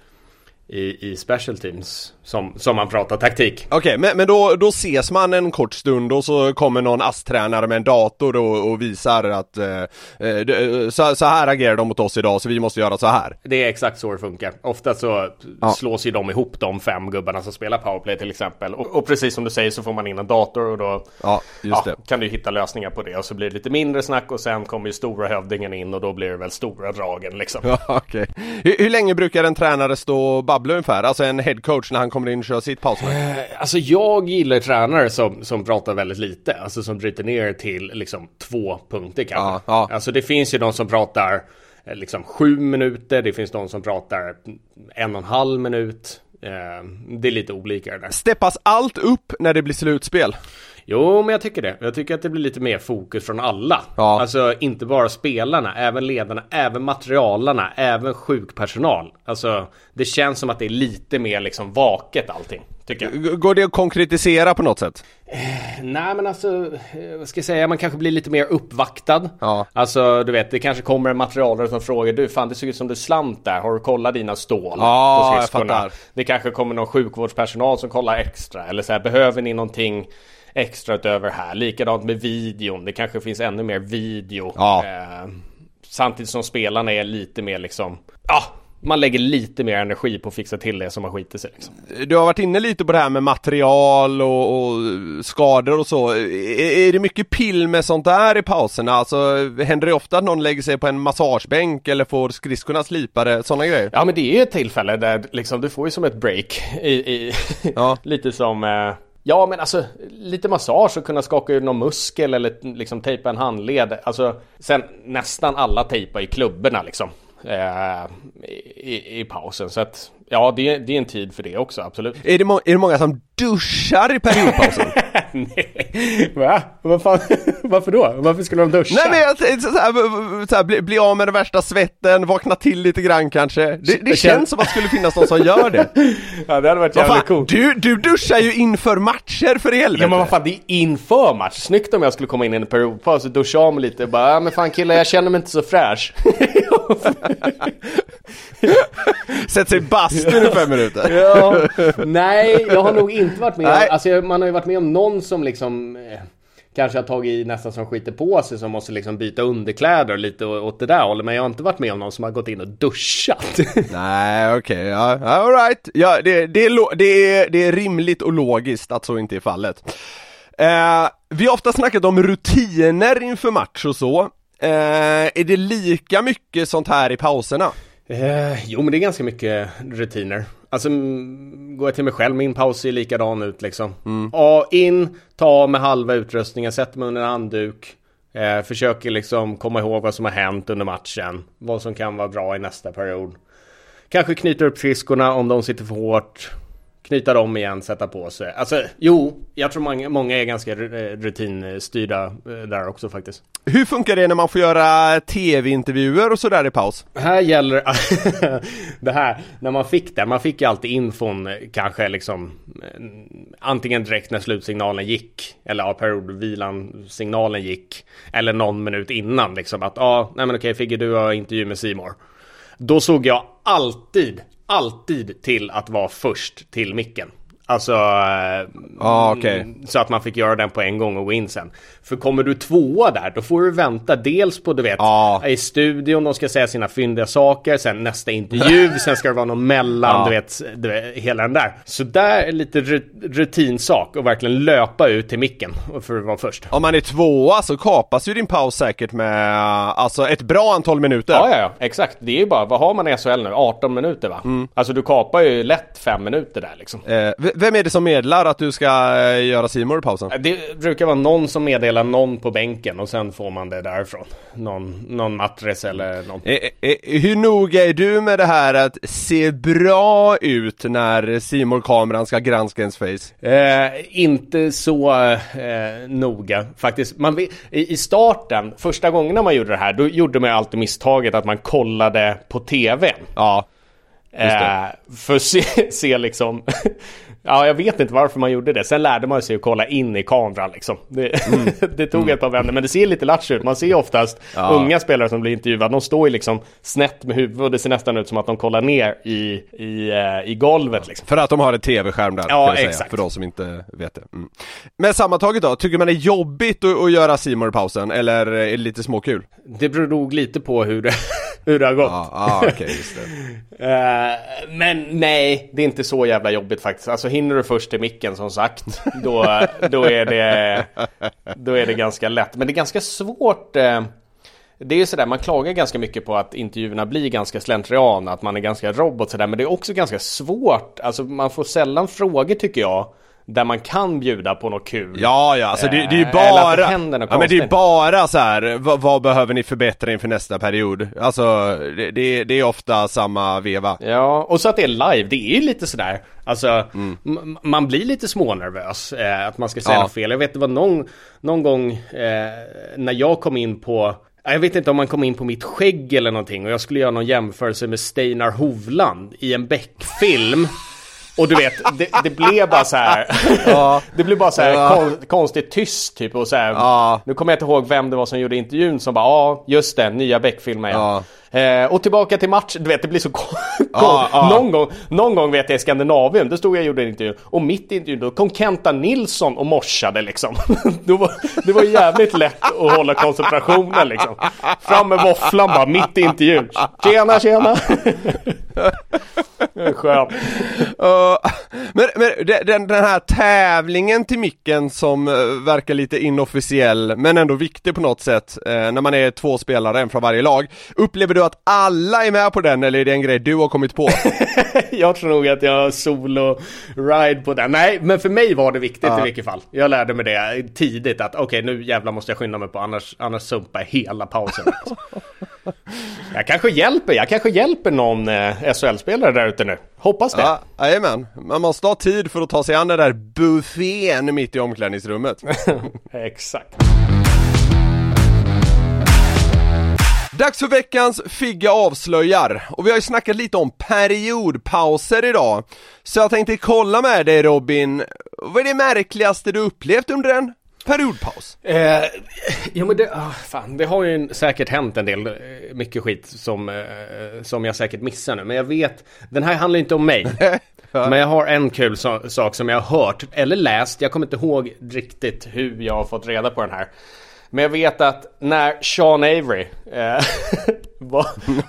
i, i special teams som, som man pratar taktik. Okej, okay, men, men då, då ses man en kort stund och så kommer någon ASS-tränare med en dator och, och visar att eh, eh, så, så, här agerar de mot oss idag så vi måste göra så här. Det är exakt så det funkar. Ofta så ja. slås ju de ihop de fem gubbarna som spelar powerplay till exempel. Och, och precis som du säger så får man in en dator och då ja, ja, kan du hitta lösningar på det. Och så blir det lite mindre snack och sen kommer ju stora hövdingen in och då blir det väl stora dragen liksom. <laughs> Ja, okay. hur, hur länge brukar en tränare stå och babbla ungefär? Alltså en headcoach när han kommer in och kör sitt pausnack? Eh, alltså jag gillar tränare som, som pratar väldigt lite. Alltså som bryter ner till liksom två punkter kanske. Ja, ja. Alltså det finns ju de som pratar eh, liksom sju minuter. Det finns de som pratar en och en halv minut. Eh, det är lite olika det där. Steppas allt upp när det blir slutspel? Jo, men jag tycker det. Jag tycker att det blir lite mer fokus från alla. Ja. Alltså inte bara spelarna, även ledarna, även materialarna, även sjukpersonal. Alltså det känns som att det är lite mer liksom vaket allting. Går det att konkretisera på något sätt? Eh, nej men alltså, eh, vad ska jag säga, man kanske blir lite mer uppvaktad. Ja. Alltså du vet, det kanske kommer en materialare som frågar Du fan det såg ut som du slant där, har du kollat dina stål? Ja, jag fattar. Det kanske kommer någon sjukvårdspersonal som kollar extra. Eller så här, behöver ni någonting extra utöver här. Likadant med videon. Det kanske finns ännu mer video. Ja. Eh, samtidigt som spelarna är lite mer liksom, ja, man lägger lite mer energi på att fixa till det som har skitit sig liksom. Du har varit inne lite på det här med material och, och skador och så. Är, är, det mycket pill med sånt där i pauserna? Alltså händer det ofta att någon lägger sig på en massagebänk eller får skridskorna slipade? Sådana grejer? Ja men det är ju ett tillfälle där liksom du får ju som ett break i, i ja. <laughs> lite som eh, Ja men alltså lite massage och kunna skaka ur någon muskel eller liksom tejpa en handled. Alltså sen nästan alla tejpar i klubborna liksom. Eh, i, i, pausen. Så att ja, det, det är en tid för det också, absolut. Är det, är det många som duschar i periodpausen? <laughs> Nej, <laughs> va? Vad fan? <laughs> Varför då? Varför skulle de duscha? Nej men jag tänkte såhär, så här, bli, bli av med den värsta svetten, vakna till lite grann kanske. Det, det känns som att det skulle finnas någon som gör det. <laughs> ja det hade varit jävligt coolt. Du, du duschar ju inför matcher för helvete. Ja men vad fan, det är inför match. Snyggt om jag skulle komma in i en periodpaus och duscha av mig lite och bara, ja men fan killar jag känner mig inte så fräsch. <laughs> Sätt sig i bastun i fem minuter. <laughs> ja, nej, jag har nog inte varit med om, alltså man har ju varit med om någon som liksom eh, Kanske har tagit i nästan som skiter på sig som måste liksom byta underkläder lite åt det där hållet Men jag har inte varit med om någon som har gått in och duschat. <laughs> Nej okej, okay, ja, alright Ja det, det, är, det, är, det är rimligt och logiskt att så inte är fallet. Eh, Vi har ofta snackat om rutiner inför match och så eh, Är det lika mycket sånt här i pauserna? Eh, jo men det är ganska mycket rutiner. Alltså går jag till mig själv, min paus ser likadan ut liksom. Mm. Ja, in, ta med halva utrustningen, sätter mig under en handduk. Eh, försöker liksom komma ihåg vad som har hänt under matchen. Vad som kan vara bra i nästa period. Kanske knyter upp skridskorna om de sitter för hårt knyta dem igen, sätta på sig. Alltså, jo, jag tror många, många är ganska rutinstyrda eh, där också faktiskt. Hur funkar det när man får göra tv-intervjuer och sådär i paus? Här gäller <laughs> det här, när man fick det, man fick ju alltid infon eh, kanske liksom eh, antingen direkt när slutsignalen gick eller ja, periodvilan signalen gick eller någon minut innan liksom att ja, ah, nej men okej Figge du har intervju med Simor. Då såg jag alltid alltid till att vara först till micken. Alltså, ah, okay. så att man fick göra den på en gång och gå in sen. För kommer du tvåa där, då får du vänta dels på, du vet, ah. i studion, de ska säga sina fyndiga saker, sen nästa intervju, <laughs> sen ska det vara någon mellan, ah. du, vet, du vet, hela den där. Så där är lite rutinsak och verkligen löpa ut till micken för att vara först. Om man är tvåa så kapas ju din paus säkert med, alltså ett bra antal minuter. Ja, ja, ja, exakt. Det är ju bara, vad har man i SHL nu? 18 minuter va? Mm. Alltså du kapar ju lätt fem minuter där liksom. Eh, vem är det som meddelar att du ska eh, göra Simor i pausen? Det brukar vara någon som meddelar någon på bänken och sen får man det därifrån. Någon, någon mattress eller någon. Eh, eh, hur noga är du med det här att se bra ut när simor kameran ska granska ens face? Eh, inte så eh, noga faktiskt. Man, i, I starten, första gången man gjorde det här, då gjorde man alltid misstaget att man kollade på TVn. Ja. Eh, för att se, <laughs> se liksom Ja, jag vet inte varför man gjorde det. Sen lärde man sig att kolla in i kameran liksom. Det, mm. <laughs> det tog mm. ett par vändor, men det ser lite lattjo ut. Man ser oftast ja. unga spelare som blir intervjuade. De står ju liksom snett med huvudet och det ser nästan ut som att de kollar ner i, i, uh, i golvet liksom. För att de har en tv-skärm där, ja, exakt. Säga, för de som inte vet det. Mm. Men sammantaget då, tycker man det är jobbigt att, att göra simor i pausen eller är det lite småkul? Det beror nog lite på hur det, <laughs> hur det har gått. Ja, ah, okay, just det. uh, <laughs> men nej, det är inte så jävla jobbigt faktiskt. Alltså hinner du först till micken som sagt, då, då, är, det, då är det ganska lätt. Men det är ganska svårt. Eh, det är ju sådär, man klagar ganska mycket på att intervjuerna blir ganska slentrian, att man är ganska robot sådär, men det är också ganska svårt. Alltså man får sällan frågor tycker jag där man kan bjuda på något kul. Ja, ja, alltså det, det är ju bara... Det ja, men det är ju bara så här, vad, vad, behöver ni förbättra inför nästa period? Alltså, det, det, det, är ofta samma veva. Ja, och så att det är live, det är ju lite sådär, alltså, mm. man blir lite smånervös eh, att man ska säga ja. något fel. Jag vet det var någon, någon gång eh, när jag kom in på jag vet inte om man kom in på mitt skägg eller någonting och jag skulle göra någon jämförelse med Steinar Hovland i en Beck-film. Och du vet, det, det blev bara så här. Ja. <laughs> Det blev bara så här ja. kon, konstigt tyst typ och så här, ja. Nu kommer jag inte ihåg vem det var som gjorde intervjun som bara ja, just det, nya Beck-filmen ja. Eh, och tillbaka till matchen, du vet det blir så <laughs> ja, ja. någon, gång, någon gång vet jag i Skandinavien, då stod jag och gjorde en intervju och mitt i intervjun då kom Kenta Nilsson och morsade liksom. <laughs> det, var, det var jävligt lätt att hålla koncentrationen liksom. Fram med våfflan bara mitt i intervjun. Tjena tjena! <laughs> Skönt. Uh, men, men den, den här tävlingen till micken som uh, verkar lite inofficiell men ändå viktig på något sätt uh, när man är två spelare, en från varje lag. Upplever du att alla är med på den eller är det en grej du har kommit på? <laughs> jag tror nog att jag har solo-ride på den. Nej, men för mig var det viktigt i vilket fall. Jag lärde mig det tidigt att okej, okay, nu jävlar måste jag skynda mig på annars, annars sumpar jag hela pausen. <laughs> jag kanske hjälper, jag kanske hjälper någon eh, SHL-spelare där ute nu. Hoppas det. Ja, jajamän. Man måste ha tid för att ta sig an den där buffén mitt i omklädningsrummet. <laughs> Exakt. Dags för veckans Figga avslöjar och vi har ju snackat lite om periodpauser idag. Så jag tänkte kolla med dig Robin, vad är det märkligaste du upplevt under en periodpaus? Eh, jo men det, oh, fan, det har ju säkert hänt en del, eh, mycket skit som, eh, som jag säkert missar nu. Men jag vet, den här handlar inte om mig. <laughs> Men jag har en kul so sak som jag har hört, eller läst, jag kommer inte ihåg riktigt hur jag har fått reda på den här. Men jag vet att när Sean Avery eh, <laughs> var,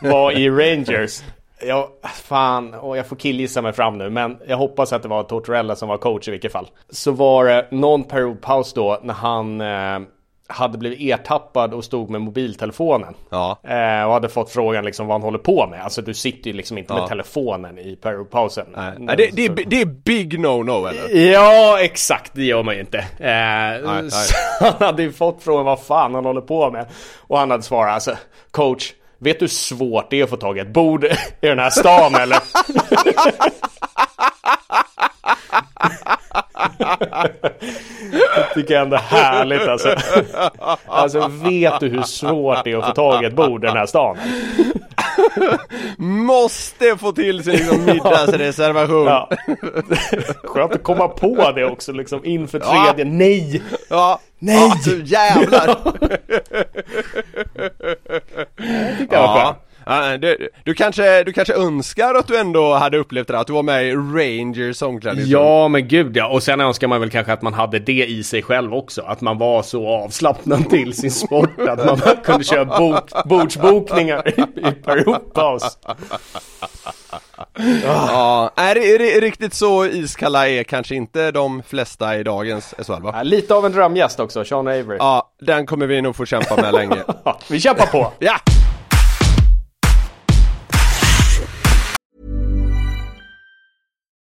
var i Rangers Jag, fan, och jag får killgissa mig fram nu, men jag hoppas att det var Tortorella som var coach i vilket fall. Så var det någon periodpaus då när han eh, hade blivit ertappad och stod med mobiltelefonen. Ja. Eh, och hade fått frågan liksom vad han håller på med. Alltså du sitter ju liksom inte ja. med telefonen i periodpausen. Nej. Nej, det, det, är, det är big no-no eller? Ja, exakt. Det gör man ju inte. Eh, nej, nej. <laughs> han hade ju fått frågan vad fan han håller på med. Och han hade svarat alltså, coach, Vet du hur svårt det är att få tag i ett bord i den här stan eller? <laughs> <laughs> Det tycker jag ändå är härligt alltså. Alltså vet du hur svårt det är att få tag i ett bord i den här stan? Måste få till sig liksom middagsreservation. Ja. Skönt att komma på det också liksom inför tredje. Ja. Nej! Ja. Nej! Ja, alltså, jävlar! jag tyckte det var skönt. Du, du, kanske, du kanske önskar att du ändå hade upplevt det, att du var med i Rangers omklädningsrum? Ja, men gud ja. Och sen önskar man väl kanske att man hade det i sig själv också. Att man var så avslappnad till sin sport att man kunde köra bok, bordsbokningar i, i. Ja, är, riktigt så iskalla är kanske inte de flesta i dagens SHL va? Ja, lite av en drömgäst också, Sean Avery. Ja, den kommer vi nog få kämpa med länge. <laughs> vi kämpar på! Ja!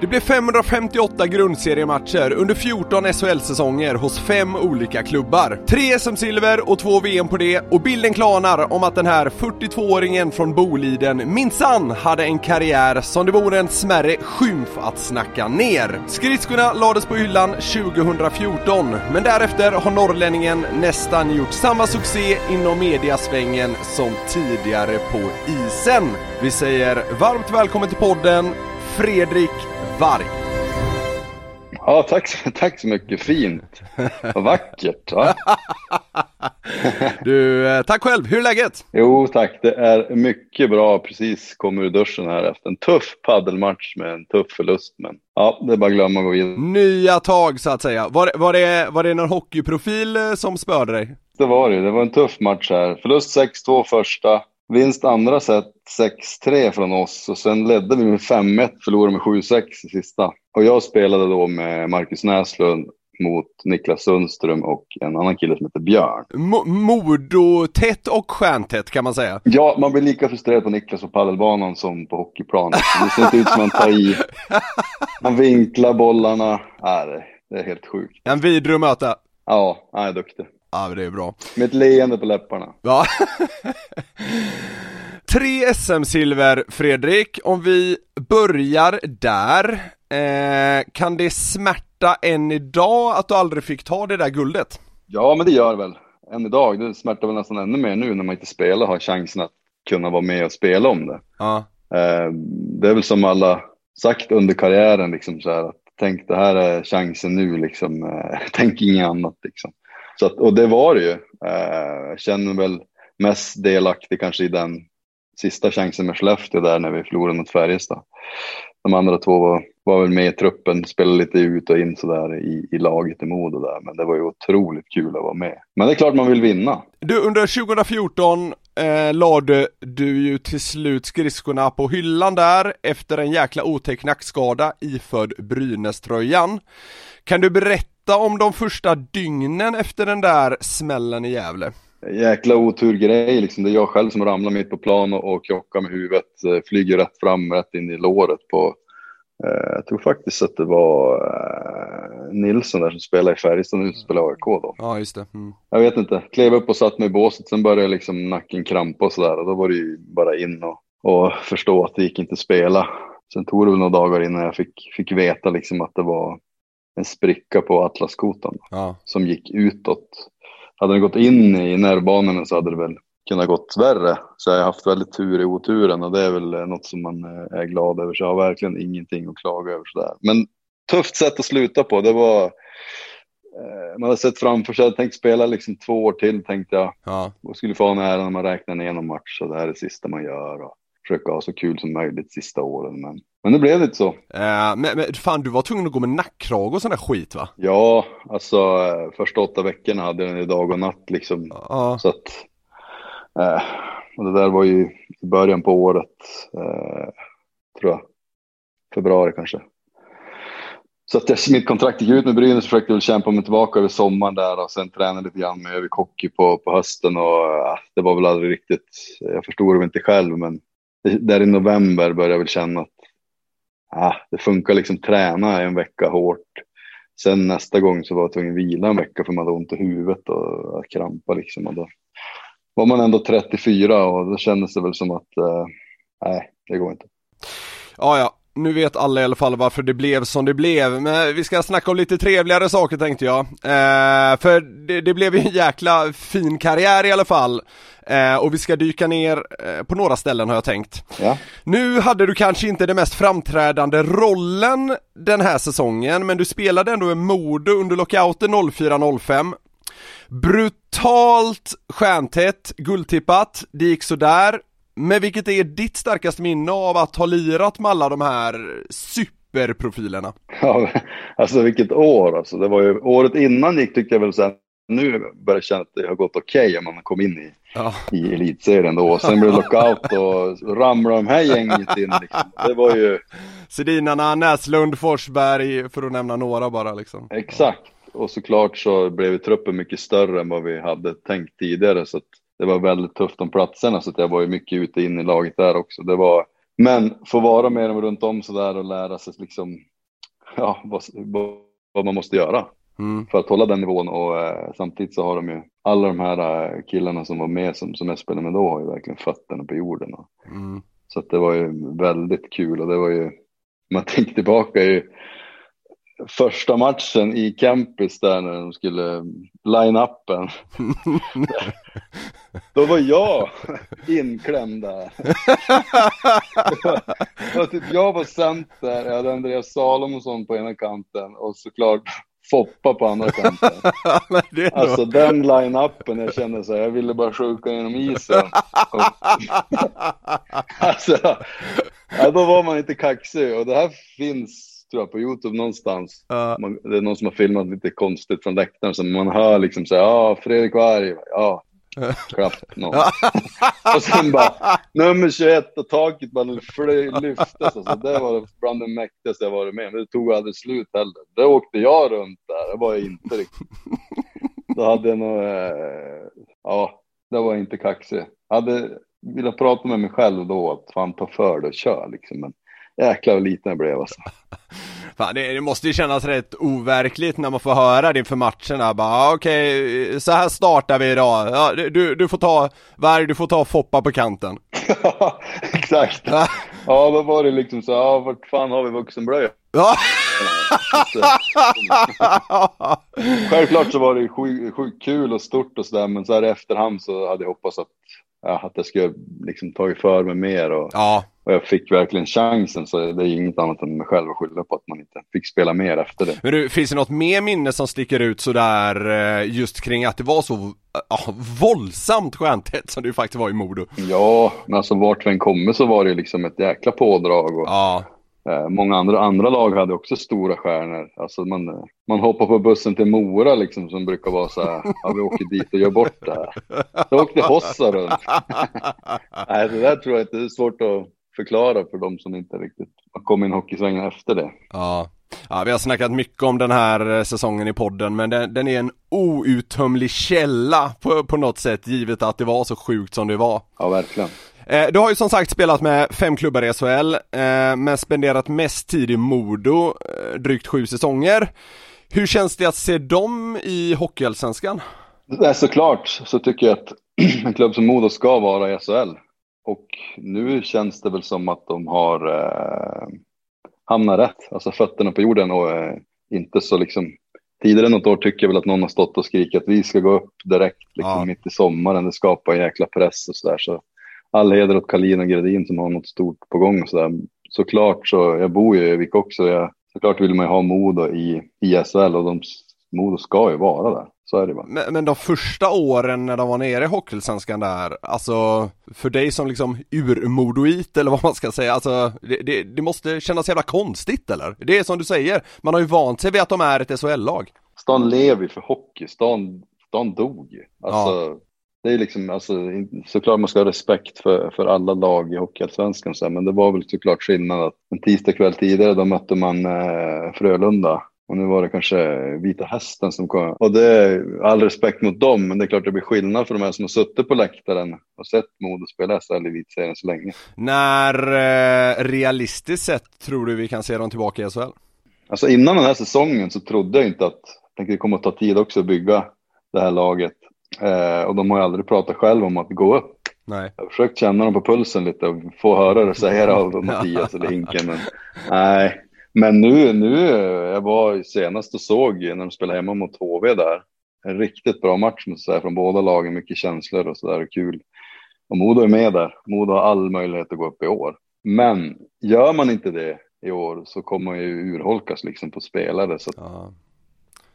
Det blev 558 grundseriematcher under 14 SHL-säsonger hos fem olika klubbar. Tre SM-silver och två VM på det och bilden klarnar om att den här 42-åringen från Boliden minsann hade en karriär som det vore en smärre skymf att snacka ner. Skridskorna lades på hyllan 2014, men därefter har norrlänningen nästan gjort samma succé inom mediasvängen som tidigare på isen. Vi säger varmt välkommen till podden Fredrik Varg. Ja, tack, <laughs> tack så mycket. Fint. Vad vackert. Va? <laughs> du, eh, tack själv. Hur är läget? Jo, tack. Det är mycket bra. Precis kommer ur duschen här efter en tuff paddelmatch med en tuff förlust. Men ja, det är bara att glömma och gå vidare. Nya tag så att säga. Var, var, det, var det någon hockeyprofil eh, som spöade dig? Det var det. Det var en tuff match här. Förlust 6-2 första. Vinst andra set 6-3 från oss och sen ledde vi med 5-1, förlorade med 7-6 i sista. Och jag spelade då med Marcus Näslund mot Niklas Sundström och en annan kille som heter Björn. Mo Modo-tätt och stjärntätt kan man säga. Ja, man blir lika frustrerad på Niklas på paddelbanan som på hockeyplanen. Det ser inte ut som man tar i. Man vinklar bollarna. Nej, det är helt sjukt. En vidrig att möta. Ja, han är duktig. Ja, det är bra. Med ett leende på läpparna. Ja. <laughs> Tre SM-silver, Fredrik. Om vi börjar där. Eh, kan det smärta än idag att du aldrig fick ta det där guldet? Ja, men det gör väl. Än idag. Det smärtar väl nästan ännu mer nu när man inte spelar har chansen att kunna vara med och spela om det. Ja. Eh, det är väl som alla sagt under karriären, liksom så här, att tänk det här är chansen nu, liksom. Eh, <laughs> tänk inget annat. Liksom. Så att, och det var det ju. Eh, jag känner väl mest delaktig kanske i den sista chansen med Skellefteå där när vi förlorade mot Färjestad. De andra två var, var väl med i truppen, spelade lite ut och in sådär i, i laget i Modo där. Men det var ju otroligt kul att vara med. Men det är klart man vill vinna. Du, under 2014 eh, lade du ju till slut skridskorna på hyllan där efter en jäkla otäck nackskada iförd Brynäs-tröjan. Kan du berätta om de första dygnen efter den där smällen i Gävle? jäkla oturgrej liksom. Det är jag själv som ramlar mitt på plan och, och krockar med huvudet. Flyger rätt fram, rätt in i låret på eh, jag tror faktiskt att det var eh, Nilsson där som spelade i Färjestad nu som spelar AIK då. Ja, just det. Mm. Jag vet inte. Klev upp och satt mig i båset. Sen började liksom nacken krampa och sådär. Och då var det ju bara in och, och förstå att det gick inte att spela. Sen tog det väl några dagar innan jag fick, fick veta liksom att det var en spricka på atlaskotan Ja. som gick utåt hade den gått in i nervbanorna så hade det väl kunnat gått värre. Så jag har haft väldigt tur i oturen och det är väl något som man är glad över. Så jag har verkligen ingenting att klaga över sådär. Men tufft sätt att sluta på. Det var eh, man hade sett framför sig, jag tänkt spela liksom två år till tänkte jag. Ja. Och skulle få en ära när man räknar ner någon match och det här är det sista man gör. Och försöka ha så kul som möjligt sista åren. Men, men det blev inte så. Eh, men, men fan, du var tvungen att gå med nackkrage och sån där skit va? Ja, alltså eh, första åtta veckorna hade jag den i dag och natt liksom. Ja. Så att, eh, och det där var ju i början på året, eh, tror jag. Februari kanske. Så att jag, mitt kontrakt gick ut med Brynäs och försökte väl kämpa mig tillbaka över sommaren där och sen tränade lite grann med Övik Hockey på, på hösten och eh, det var väl aldrig riktigt, jag förstod det inte själv men där i november började jag väl känna att ah, det funkar liksom träna en vecka hårt. Sen nästa gång så var jag tvungen att vila en vecka för man hade ont i huvudet och krampa liksom. Och då var man ändå 34 och då kändes det väl som att eh, nej, det går inte. Ja, ja. Nu vet alla i alla fall varför det blev som det blev, men vi ska snacka om lite trevligare saker tänkte jag. Eh, för det, det, blev ju en jäkla fin karriär i alla fall. Eh, och vi ska dyka ner eh, på några ställen har jag tänkt. Ja. Nu hade du kanske inte den mest framträdande rollen den här säsongen, men du spelade ändå en Modo under lockouten 04-05. Brutalt stjärntätt, guldtippat, det gick sådär. Men vilket är ditt starkaste minne av att ha lirat med alla de här superprofilerna? Ja, alltså vilket år alltså. Det var ju, året innan gick tyckte jag väl sen, nu börjar jag känna att det har gått okej okay om man kom in i, Ja. i elitserien då. Sen blev det lockout och ramlade de här gänget in liksom. Det var ju Sedinarna, Näslund, Forsberg, för att nämna några bara liksom. exakt. Och såklart så blev truppen mycket större än vad vi hade tänkt tidigare. Så att det var väldigt tufft om platserna. Så att jag var ju mycket ute in i laget där också. Det var, men få vara med dem runt om sådär och lära sig liksom, ja, vad, vad man måste göra Mm. för att hålla den nivån och eh, samtidigt så har de ju alla de här eh, killarna som var med som, som jag spelade med då har ju verkligen fötterna på jorden. Och, Mm. så att det var ju väldigt kul och det var ju, man <laughs> tänker tillbaka ju första matchen i campus där när de skulle line upen. <laughs> Då var jag inklämd där. Typ jag var center, jag hade Andreas Salomonsson på ena kanten och såklart Foppa på andra kanten. <laughs> Alltså nog... den line-upen, jag kände så här, jag ville bara sjuka genom isen. Och, <laughs> alltså, ja, då var man inte kaxig och det här finns, tror jag, på YouTube någonstans. Ja. Man, det är någon som har filmat lite konstigt från läktaren, så man hör liksom så här, ja, Fredrik Varg, ja, klapp någon. <laughs> och sen bara, nummer 21 och taket bara lyftes. Alltså, det var bland det mäktigaste jag varit med om. Det tog aldrig slut heller. Då åkte jag runt där, det var jag inte riktigt. Då hade jag nog, eh, ja, det var inte kaxig. Jag hade velat prata med mig själv då, att fan ta för det och kör liksom. Men jäklar vad liten jag blev alltså. Fan, det, det måste ju kännas rätt overkligt när man får höra det inför matcherna. Bara, ah, okej, så här startar vi idag. Ja, du, du får ta, Varg, du får ta Foppa på kanten. <laughs> Ja, exakt. Ja, då var det liksom så, ja, vart fan har vi vuxenblöja? Ja. <laughs> Självklart så var det sjukt sjuk kul och stort och sådär, men så här i efterhand så hade jag hoppats att, ja, att jag skulle liksom tagit för mig mer och, ja, och jag fick verkligen chansen så det är inget annat än mig själv att skylla på att man inte fick spela mer efter det. men du, finns det något mer minne som sticker ut sådär eh, just kring att det var så ja, våldsamt stjärntätt <laughs> som ju faktiskt var i Modo? Ja, men alltså vart vi än kommer så var det liksom ett jäkla pådrag och Ja, Eh, Många andra, andra lag hade också stora stjärnor. Alltså man, eh, man hoppar på bussen till Mora liksom som brukar vara så här, ja vi åker dit och gör bort det här. Då åkte Hossa runt. <laughs> Nej, det där tror jag att det är svårt att förklara för de som inte riktigt har kommit in hockeysvängen efter det. ja. Ja, vi har snackat mycket om den här eh, säsongen i podden men den, den är en outtömlig källa på, på något sätt givet att det var så sjukt som det var. Ja, verkligen. Eh, du har ju som sagt spelat med fem klubbar i SHL, eh, men spenderat mest tid i Modo, drygt sju säsonger. Hur känns det att se dem i Hockeyallsvenskan? Såklart så tycker jag att <clears throat> en klubb som Modo ska vara i SHL. Och nu känns det väl som att de har eh, hamnat rätt, alltså fötterna på jorden och eh, inte så liksom Tidigare något år tycker jag väl att någon har stått och skrikit att vi ska gå upp direkt liksom, Ja. mitt i sommaren. Det skapar en jäkla press och sådär. Så all heder åt Kalin och Gredin som har något stort på gång och sådär. Såklart så, jag bor ju i Övik också. Jag, såklart vill man ju ha Modo i, i SHL och de, Modo ska ju vara där. Så är det bara. Men, men de första åren när de var nere i Hockeyallsvenskan där, alltså för dig som liksom urmodoit eller vad man ska säga, alltså det, det, det måste kännas jävla konstigt eller? Det är som du säger, man har ju vant sig vid att de är ett SHL-lag. Stan lever ju för hockey. Stan, stan dog. Alltså, Det är liksom, alltså, såklart man ska ha respekt för, för alla lag i Hockeyallsvenskan, men det var väl såklart skillnad att en tisdagkväll tidigare då mötte man eh, Frölunda och nu var det kanske Vita Hästen som kom. Och det är all respekt mot dem, men det är klart det blir skillnad för de här som har suttit på läktaren och sett Modo spela SHL i elitserien så länge. När eh, realistiskt sett tror du vi kan se dem tillbaka i SHL? Alltså innan den här säsongen så trodde jag inte att, jag det kommer att ta tid också att bygga det här laget. Eh, och de har ju aldrig pratat själv om att gå upp. Nej. Jag har försökt känna dem på pulsen lite och få höra det säga det av <laughs> Mattias eller Hinken. Men nej, men nu, nu, jag var senast och såg när de spelade hemma mot HV där. En riktigt bra match måste jag från båda lagen, mycket känslor och sådär kul. Och Modo är med där. Modo har all möjlighet att gå upp i år. Men gör man inte det i år så kommer man ju urholkas liksom på spelare. Så Ja.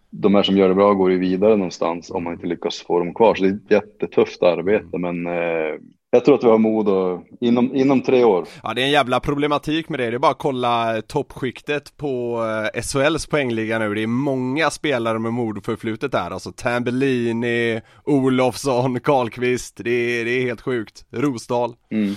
de här som gör det bra går ju vidare någonstans om man inte lyckas få dem kvar. Så det är ett jättetufft arbete, men eh, jag tror att vi har mod och, inom, inom tre år. Ja det är en jävla problematik med det, det är bara att kolla toppskiktet på eh, SHLs poängliga nu. Det är många spelare med Modo-förflutet där, alltså Tambellini, Olofsson, Karlqvist, det är, det är helt sjukt. Rosdahl. Mm.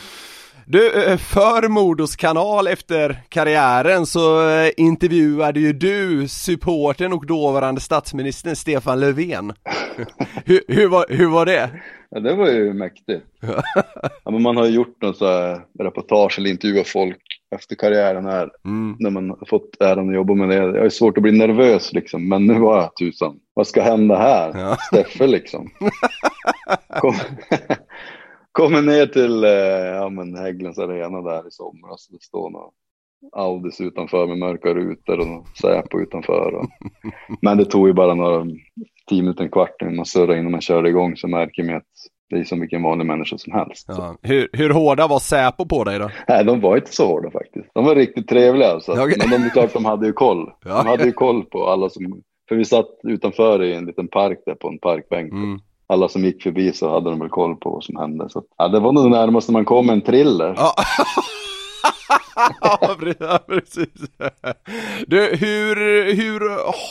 Du, eh, för Modos kanal efter karriären så eh, intervjuade ju du supporten och dåvarande statsministern Stefan Löfven. <laughs> hur, hur, var, hur var det? Ja, det var ju mäktigt. ja, <laughs> men man har gjort något så här reportage eller intervjuat folk efter karriären här. Mm. När man har fått äran att jobba med det. Jag är svårt att bli nervös liksom. Men nu var jag tusan. Vad ska hända här? Ja. <laughs> Steffe liksom. <laughs> Kom, kommer ner till eh, ja, men Hägglunds arena där i somras. Det står några Audis utanför med mörka rutor och Säpo utanför. Och... Men det tog ju bara några tio minuter, en kvart innan man surrade innan man körde igång så märker man att det är som vilken vanlig människa som helst. Ja. Hur, hur hårda var Säpo på dig då? Nej, de var inte så hårda faktiskt. De var riktigt trevliga alltså. Okej. Men de är klart de hade ju koll. De hade ju koll på alla som, för vi satt utanför i en liten park där på en parkbänk. Mm. Alla som gick förbi så hade de väl koll på vad som hände. Så, ja, det var nog det närmaste man kom en thriller. Ja. <laughs> ja, <laughs> pre- ja, precis. Du, hur, hur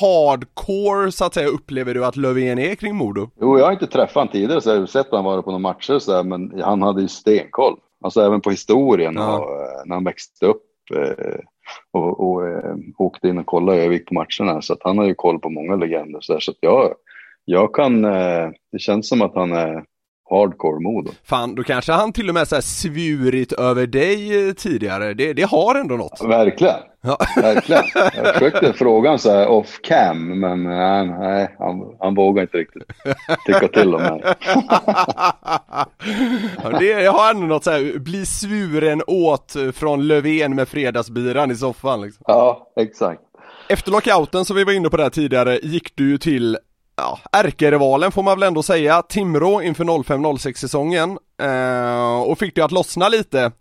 hardcore så att säga upplever du att Löfven är kring Modo? Jo, jag har inte träffat honom tidigare så jag har sett honom vara på några matcher så här, men han hade ju stenkoll. Alltså även på historien Ja. och eh, när han växte upp eh, och, och eh, åkte in och kollade Övik på matcherna. Så att han har ju koll på många legender. Så, här, så att jag, jag kan, det känns som att han är hardcore Modo. Fan, då kanske han till och med så här svurit över dig eh, tidigare. Det, det har ändå något. Verkligen, Ja. verkligen. <laughs> Jag försökte fråga honom så här off cam, men nej, nej han, han vågar inte riktigt tycka till om det här. <laughs> ja, det jag har ändå något så här, bli svuren åt från Löfven med fredagsbiran i soffan liksom. Ja, exakt. Efter lockouten som vi var inne på där tidigare gick du ju till Ja, ärkerivalen får man väl ändå säga, Timrå inför 05-06 säsongen eh, och fick det att lossna lite.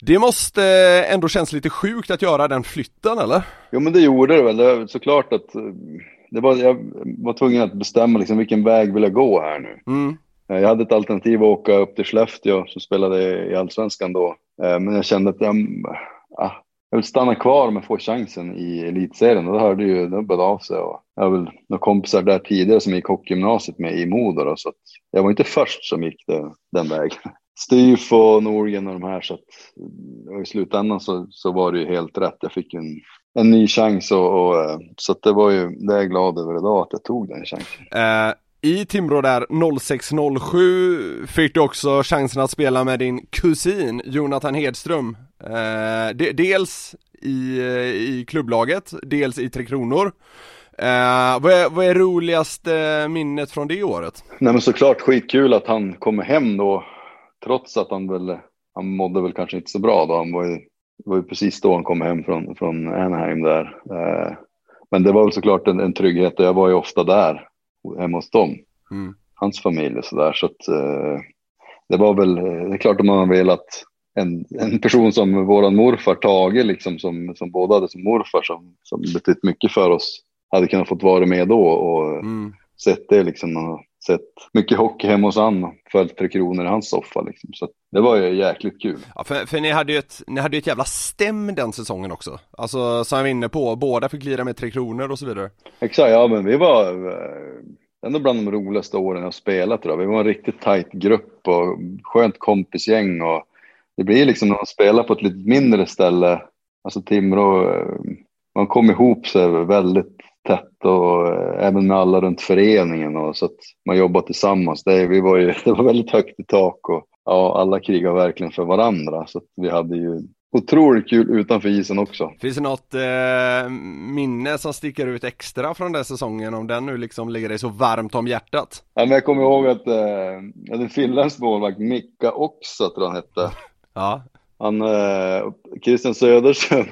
Det måste ändå känns lite sjukt att göra den flytten eller? Jo, men det gjorde det väl. Det är såklart att eh, det var, jag var tvungen att bestämma liksom, vilken väg vill jag gå här nu. Mm. Eh, Jag hade ett alternativ att åka upp till Skellefteå som spelade i Allsvenskan då. Eh, Men jag kände att jag, ah, jag vill stanna kvar med få chansen i elitserien. Och då hörde ju, det började av sig. Och jag har väl några kompisar där tidigare som gick hockeygymnasiet med i Modo. Då, så att jag var inte först som gick det, den vägen. Styf och Norgen och de här. Så att, och I slutändan så, så var det ju helt rätt. Jag fick en, en ny chans och, och eh, så att det var ju, det är jag glad över idag att jag tog den chansen. Eh, I Timrå där 06-07 fick du också chansen att spela med din kusin Jonathan Hedström. Eh, de, dels i, eh, i klubblaget, dels i Tre Kronor. Eh, vad, är, vad är roligaste minnet från det året? Nej men såklart skitkul att han kommer hem då. Trots att han väl, han mådde väl kanske inte så bra då. Han var ju, var ju precis då han kom hem från, från Anaheim där. Eh, men det var väl såklart en, en trygghet och jag var ju ofta där hemma hos dem. Mm. Hans familj och sådär. Så att eh, det var väl, det är klart om man har velat en, en person som våran morfar Tage liksom som, som båda hade som morfar som, som betytt mycket för oss hade kunnat fått vara med då och Mm. sett det liksom och sett mycket hockey hemma hos han och följt Tre Kronor i hans soffa liksom. Så det var ju jäkligt kul. Ja, för, för ni hade ju ett, ni hade ju ett jävla stäm den säsongen också. Alltså som jag var inne på, båda fick lira med Tre Kronor och så vidare. Exakt, ja men vi var eh, ändå bland de roligaste åren jag spelat jag. Vi var en riktigt tajt grupp och skönt kompisgäng och det blir liksom när man spelar på ett lite mindre ställe, alltså Timrå, eh, man kom ihop sig väldigt tätt och eh, även med alla runt föreningen och så att man jobbar tillsammans. Det, vi var ju, <laughs> det var väldigt högt i tak och ja, alla krigar verkligen för varandra så att vi hade ju otroligt kul utanför isen också. Finns det något eh, minne som sticker ut extra från den säsongen om den nu liksom ligger dig så varmt om hjärtat? Ja, men jag kommer ihåg att eh, jag hade en finländsk målvakt, Mikka Oksa tror han hette. <laughs> Ja, Han, eh, Christian Söderström,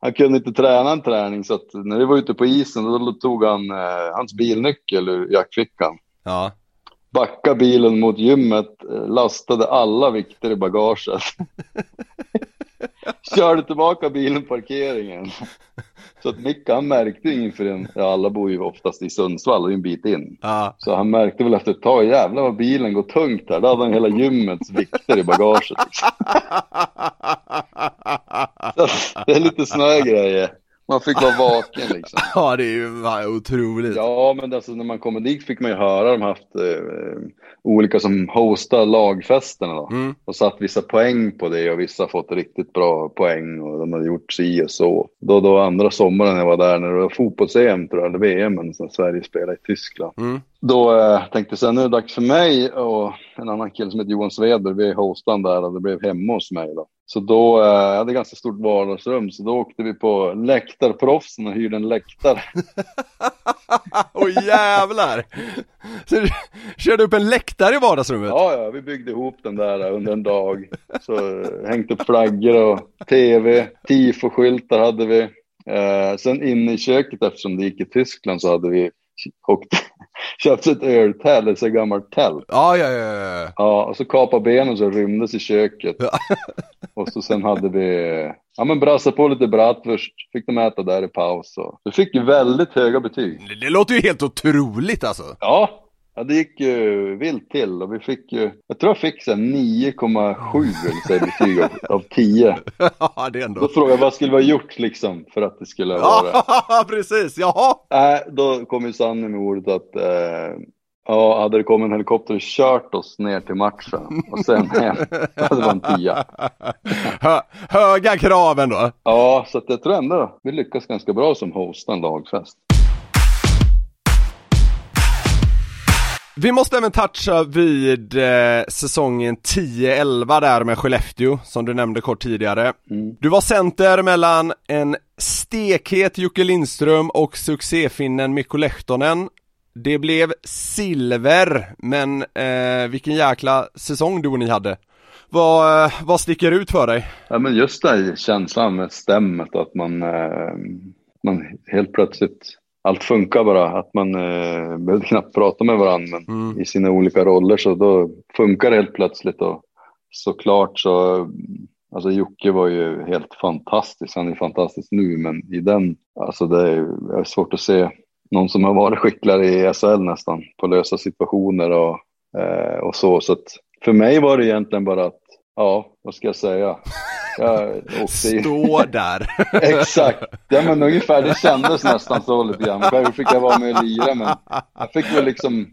han kunde inte träna en träning så att när vi var ute på isen då tog han eh, hans bilnyckel ur jackfickan. ja. Backa bilen mot gymmet, eh, lastade alla vikter i bagaget. <laughs> <laughs> körde tillbaka bilen på parkeringen. Så att Micke han märkte ingen förrän, ja alla bor ju oftast i Sundsvall, är en bit in. Ja. Så han märkte väl efter ett tag, jävlar vad bilen går tungt här. Då hade han hela gymmets vikter i bagaget. <laughs> Det är lite såna grejer. Man fick vara vaken liksom. <laughs> Ja, det är ju otroligt. Ja, men alltså, när man kommer dit fick man ju höra de haft eh, olika som hostar lagfesterna då. Mm. Och satt vissa poäng på det och vissa fått riktigt bra poäng och de hade gjort si och så. Då, då andra sommaren jag var där när det var fotbolls-EM tror jag, eller VM, som Sverige spelade i Tyskland. Mm. Då eh, tänkte jag så här, nu är det dags för mig och en annan kille som heter Johan Sweder, vi hostade där och det blev hemma hos mig då. Så då, eh, jag hade ganska stort vardagsrum, så då åkte vi på läktarproffsen och hyrde en läktare. <laughs> Åh jävlar! Så du körde upp en läktare i vardagsrummet? Ja, ja, vi byggde ihop den där under en dag. Så eh, hängt upp flaggor och tv, tifo-skyltar hade vi. Eh, sen inne i köket, eftersom det gick i Tyskland, så hade vi åkt, köpt ett öltält, ett så gammalt tält. Ja, ja, ja, ja. Ja, och så kapade benen så rymdes i köket. och så sen hade vi, ja men brassade på lite bratwurst, fick de äta där i paus. Och vi fick ju väldigt höga betyg. Det, det låter ju helt otroligt alltså. Ja, ja det gick ju vilt till och vi fick ju, jag tror jag fick så här 9,7 eller betyg av, av 10. <laughs> Ja, det är Då ändå. frågade jag vad skulle vi ha gjort liksom för att det skulle vara... <laughs> Ja, precis. Jaha. Nej, då kom ju sanningen med ordet att eh, ja, hade det kommit en helikopter och kört oss ner till matchen och sen <laughs> hem, då hade det varit en tia. Hö, höga krav ändå. Ja, så att jag tror ändå vi lyckas ganska bra som hosta en lagfest. Vi måste även toucha vid eh, säsongen 10-11 där med Skellefteå, som du nämnde kort tidigare. Du var center mellan en stekhet Jocke Lindström och succéfinnen Mikko Lehtonen. Det blev silver, men eh, vilken jäkla säsong du och ni hade. Vad, eh, vad sticker ut för dig? Ja, men just det här känslan med stämmet att man, eh, man helt plötsligt, allt funkar bara, att man eh, behöver knappt prata med varandra men i sina olika roller så då funkar det helt plötsligt och såklart så, alltså Jocke var ju helt fantastisk, han är fantastisk nu men i den, alltså det är, svårt att se någon som har varit skickligare i SHL nästan på lösa situationer och, eh, och så. Så att för mig var det egentligen bara att, ja, vad ska jag säga? <laughs> Jag. <laughs> Stå där. <laughs> Exakt, ja, men ungefär det kändes nästan så lite grann. Själv fick jag vara med och lira men jag fick väl liksom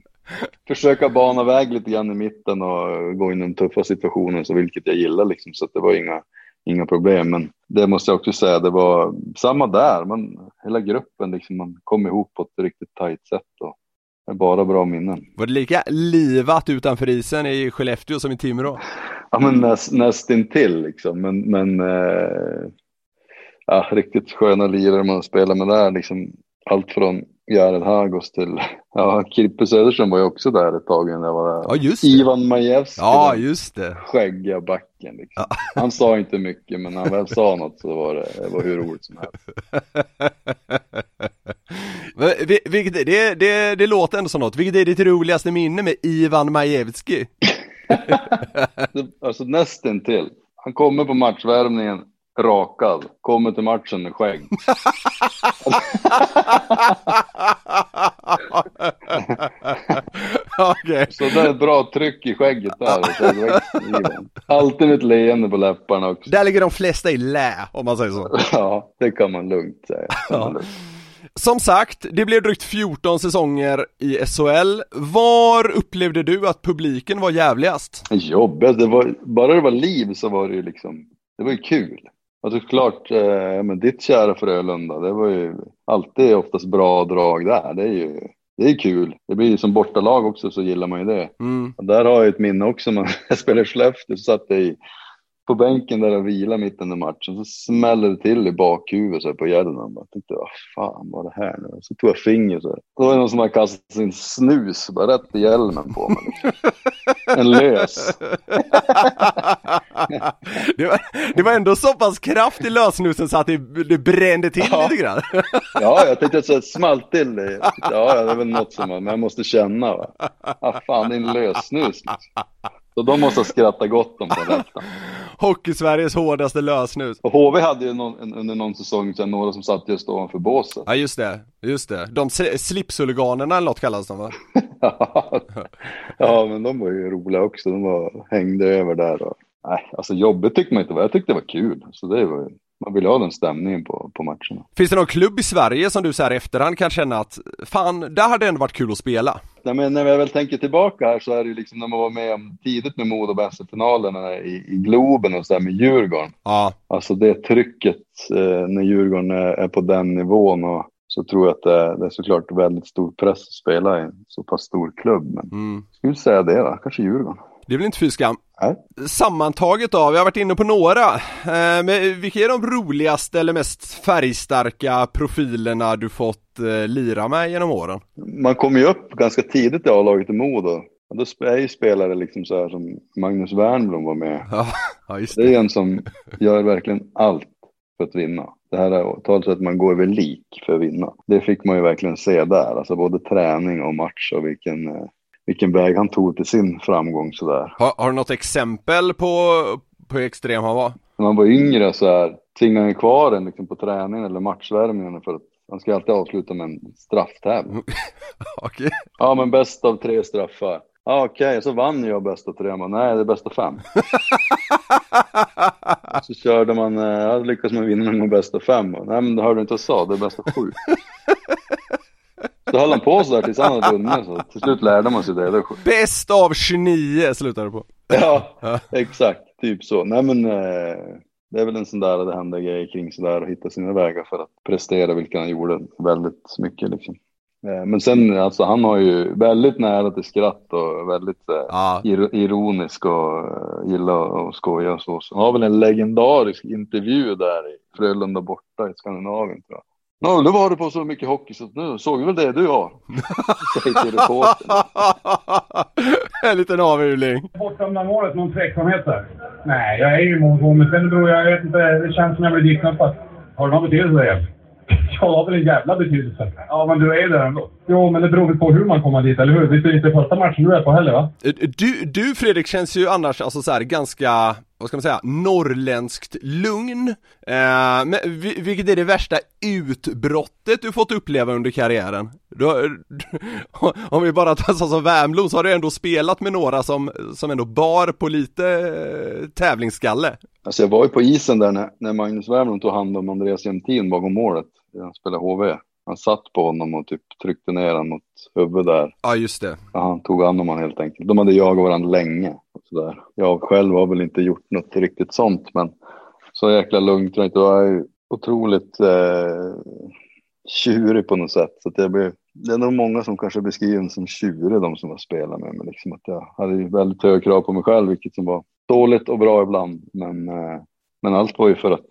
försöka bana väg lite grann i mitten och gå in i den tuffa situationen, så vilket jag gillar liksom. Så det var inga, inga problem. Men det måste jag också säga, det var samma där. Man, hela gruppen liksom, man kom ihop på ett riktigt tajt sätt. Och bara bra minnen. Var det lika livat utanför isen i Skellefteå som i Timrå? Ja, men näst, nästintill liksom. Men, men eh, ja, riktigt sköna lirare man spelar med där. Liksom, allt från Jared Hagos till, <laughs> ja, Kirpe Söderström var ju också där ett tag när jag var där. Ja, just det. Ivan Majewski, Ja, just det. skäggiga backen. Liksom. <laughs> Han sa inte mycket, men när han väl sa något så var det, det var hur roligt som helst. <laughs> Men vi- Vilket, det, det, det låter ändå som något. Vilket är ditt roligaste minne med Ivan Majewski? <laughs> Alltså nästintill. Han kommer på matchvärmningen rakad, kommer till matchen med skägg. <laughs> Okej. Så det är ett bra tryck i skägget där. Alltid med ett leende på läpparna också. Där ligger de flesta i lä, om man säger så. <laughs> Ja, det kan man lugnt säga. Som sagt, det blev drygt 14 säsonger i SHL. Var upplevde du att publiken var jävligast? Jobbigt, det var, bara det var liv så var det ju liksom, det var ju kul. Alltså klart, eh, men ditt kära Frölunda, det var ju alltid oftast bra drag där. Det är ju, det är kul. Det blir ju som bortalag också så gillar man ju det. Mm. Och där har jag ett minne också, man, jag <laughs> spelade i Skellefteå så satt jag i, på bänken där och vilade mitt under matchen. Så smällde det till i bakhuvudet så på hjälmen. Jag tänkte, vad fan var det här nu? Så tog jag fingret så här. Då var det någon som hade kastat sin snus bara rätt i hjälmen på mig. En lös. <laughs> det, var, det var ändå så pass kraft i lösnusen så att det, det brände till Ja. lite grann. <laughs> Ja, jag tänkte att det smalt till det. Ja, det är väl något som man, men jag måste känna. Va? Ah, fan, det är en lössnus. Liksom. Så de måste ha skrattat gott om på. <laughs> Hockey-Sveriges hårdaste lösnus. Och HV hade ju någon, under någon säsong sedan några som satt just ovanför båset. Ja just det, just det. De slipshuliganerna eller något kallas de va? <laughs> ja men de var ju roliga också. De var, hängde över där och nej, alltså jobbet tyckte man inte var. Jag tyckte det var kul. Så det var man vill ha den stämningen på, på matcherna. Finns det någon klubb i Sverige som du så här efterhand kan känna att fan, där hade det ändå varit kul att spela? Nej, men när jag väl tänker tillbaka här så är det ju liksom när man var med om tidigt med Modo finalerna i, i Globen och så där med Djurgården. Ja. Alltså det trycket eh, när Djurgården är, är, på den nivån och så tror jag att det, det är såklart väldigt stor press att spela i en så pass stor klubb. Men mm. skulle säga det då, kanske Djurgården. Det är väl inte fy skam? Nej. Sammantaget då, vi har varit inne på några, eh, men vilka är de roligaste eller mest färgstarka profilerna du fått eh, lira med genom åren? Man kommer ju upp ganska tidigt i A-laget i Modo. Då är ju spelare liksom så här som Magnus Wernbloom var med. Ja, <laughs> just det. det är en som gör verkligen allt för att vinna. Det här är talet att man går över lik för att vinna. Det fick man ju verkligen se där, alltså både träning och match och vilken eh, vilken väg han tog till sin framgång sådär. Har, har du något exempel på, på hur extrem han var? När han var yngre så här, tvingade han kvar en liksom på träningen eller matchvärmningen för att han ska alltid avsluta med en strafftävling. <laughs> okay. Ja, men bäst av tre straffar. Ja, okej, okay. så vann jag bäst av tre. Men nej, det är bäst av fem. <laughs> så körde man, eh, ja, lyckades man vinna med bäst av fem. Nej, men det hörde du inte jag sa, det är bäst av sju. <laughs> Så höll han på sådär tills han hade vunnit så till slut lärde man sig det. det Bäst av 29 slutade det på. Ja, exakt. Typ så. Nej men eh, det är väl en sån där, det händer grejer kring sådär och hitta sina vägar för att prestera, vilket han gjorde väldigt mycket liksom. Eh, men sen, alltså han har ju väldigt nära till skratt och väldigt eh, ja. ironisk och uh, gillar att skoja och så. Så han har väl en legendarisk intervju där i Frölunda borta i Skandinavien tror jag. Ja, nu var du på så mycket hockey så nu såg väl det du har. <laughs> Till <laughs> en liten avhyvling. Bortdömda målet, någon tveksamhet där? Nej, jag är ju emot men sen beror jag, jag vet inte, det känns som jag blir ditknappad. Har det någon betydelse det? Ja, det har väl en jävla betydelse. Ja, men du är ju där ändå. Jo, men det beror på hur man kommer dit, eller hur? Det är inte första matchen du är på heller, va? Du, du Fredrik känns ju annars alltså så här, ganska vad ska man säga, norrländskt lugn. Eh, men, vilket är det värsta utbrottet du fått uppleva under karriären? Du, <laughs> om vi bara tar som Värmlo så har du ändå spelat med några som, som ändå bar på lite eh, tävlingsskalle. Alltså jag var ju på isen där när, när Magnus Wärmlund tog hand om Andreas Jämtin bakom målet. Han spelade HV. Han satt på honom och typ tryckte ner honom mot huvudet där. Ja, just det. Ja, han tog hand om honom helt enkelt. De hade jagat varandra länge. Och sådär. Jag själv har väl inte gjort något riktigt sånt, men så jäkla lugnt jag. Jag är otroligt eh, tjurig på något sätt. Så att jag blir, det är nog många som kanske beskriver mig som tjurig, de som har spelat med mig. Liksom att jag hade väldigt höga krav på mig själv, vilket som var dåligt och bra ibland. Men, eh, men allt var ju för att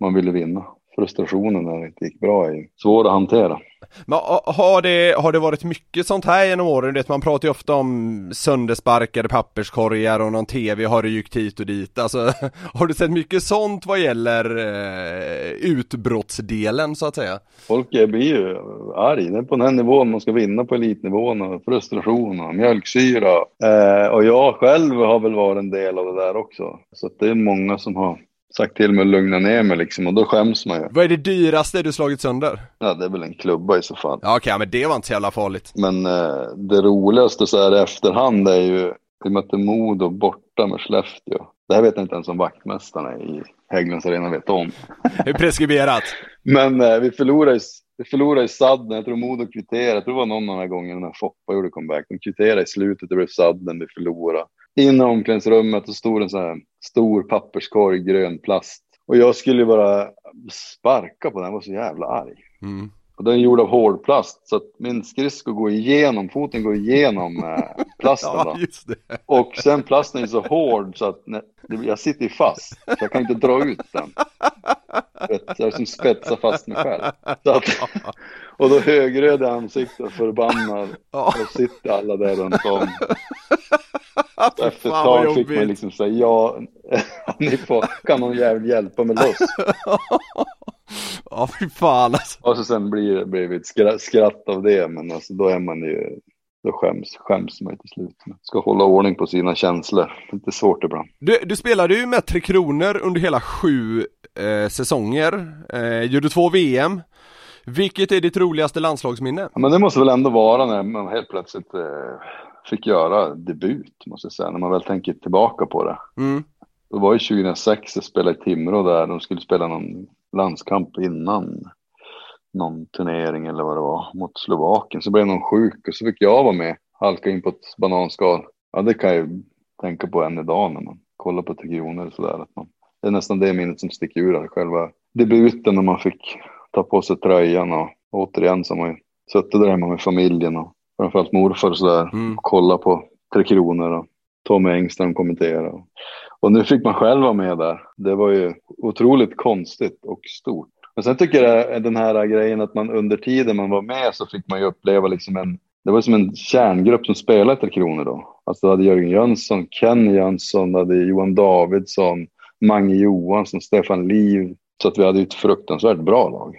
man ville vinna frustrationen när det inte gick bra är svår att hantera. Men har det, har det varit mycket sånt här genom åren? Det, man pratar ju ofta om söndersparkade papperskorgar och någon tv har rykt hit och dit. Alltså, <laughs> har du sett mycket sånt vad gäller eh, utbrottsdelen så att säga? Folk blir ju arg. Det är på den här nivån man ska vinna på elitnivån och frustration och mjölksyra. Eh, och jag själv har väl varit en del av det där också. Så det är många som har sagt till mig att lugna ner mig liksom och då skäms man ju. Vad är det dyraste du slagit sönder? Ja, det är väl en klubba i så fall. Ja, okej, okay, men det var inte så jävla farligt. Men eh, det roligaste så här i efterhand är ju, vi mötte Modo borta med Skellefteå. Det här vet jag inte ens om vaktmästarna i Hägglunds Arena vet om. <laughs> Det är preskriberat. men eh, vi förlorade i vi förlorade i sadden, jag tror Modo kvitterade, jag tror det var någon av de här gångerna när Foppa gjorde comeback. De kvitterade i slutet, det blev sadden, vi förlorade. In i omklädningsrummet och stod en sån här stor papperskorg, grön plast. Och jag skulle bara sparka på den, jag var så jävla arg. Mm. Och den är gjord av hårdplast så att min skridsko går igenom, foten går igenom eh, plasten. <laughs> ja, och sen plasten är så hård så att när, jag sitter fast. Så jag kan inte dra ut den. Jag är som spetsar fast mig själv. Att, och då högröd i ansiktet, förbannad. Och sitter alla där runt om. Efter ett tag fick man liksom säga ja, ni får, kan någon jävel hjälpa mig loss. <laughs> Ja, fy fan alltså. Och så sen blir det, ett skratt, skratt av det, men alltså då är man ju då skäms, skäms man till slut. Man ska hålla ordning på sina känslor. Lite svårt ibland. Du, du spelade ju med Tre Kronor under hela sju eh, säsonger, eh, gjorde två VM. Vilket är ditt roligaste landslagsminne? Ja, men det måste väl ändå vara när man helt plötsligt eh, fick göra debut, måste jag säga, när man väl tänker tillbaka på det. Mm. Det var ju 2006, jag spelade i Timrå där, de skulle spela någon landskamp innan någon turnering eller vad det var mot Slovakien. Så blev någon sjuk och så fick jag vara med, halka in på ett bananskal. Ja, det kan jag ju tänka på än idag när man kollar på Tre Kronor och sådär. Att man, det är nästan det minnet som sticker ur, själva debuten när man fick ta på sig tröjan och återigen så har man ju suttit där hemma med familjen och framförallt morfar och sådär. Mm. Kolla på Tre Kronor och Tommy Engström kommentera. Och, nu fick man själv vara med där. Det var ju otroligt konstigt och stort. Men sen tycker jag den här grejen att man under tiden man var med så fick man ju uppleva liksom en det var som en kärngrupp som spelade Tre Kronor då. Alltså du hade Jörgen Jönsson, Ken Jönsson, hade Johan Davidsson, Mange Johansson, Stefan Liv. Så att vi hade ett fruktansvärt bra lag.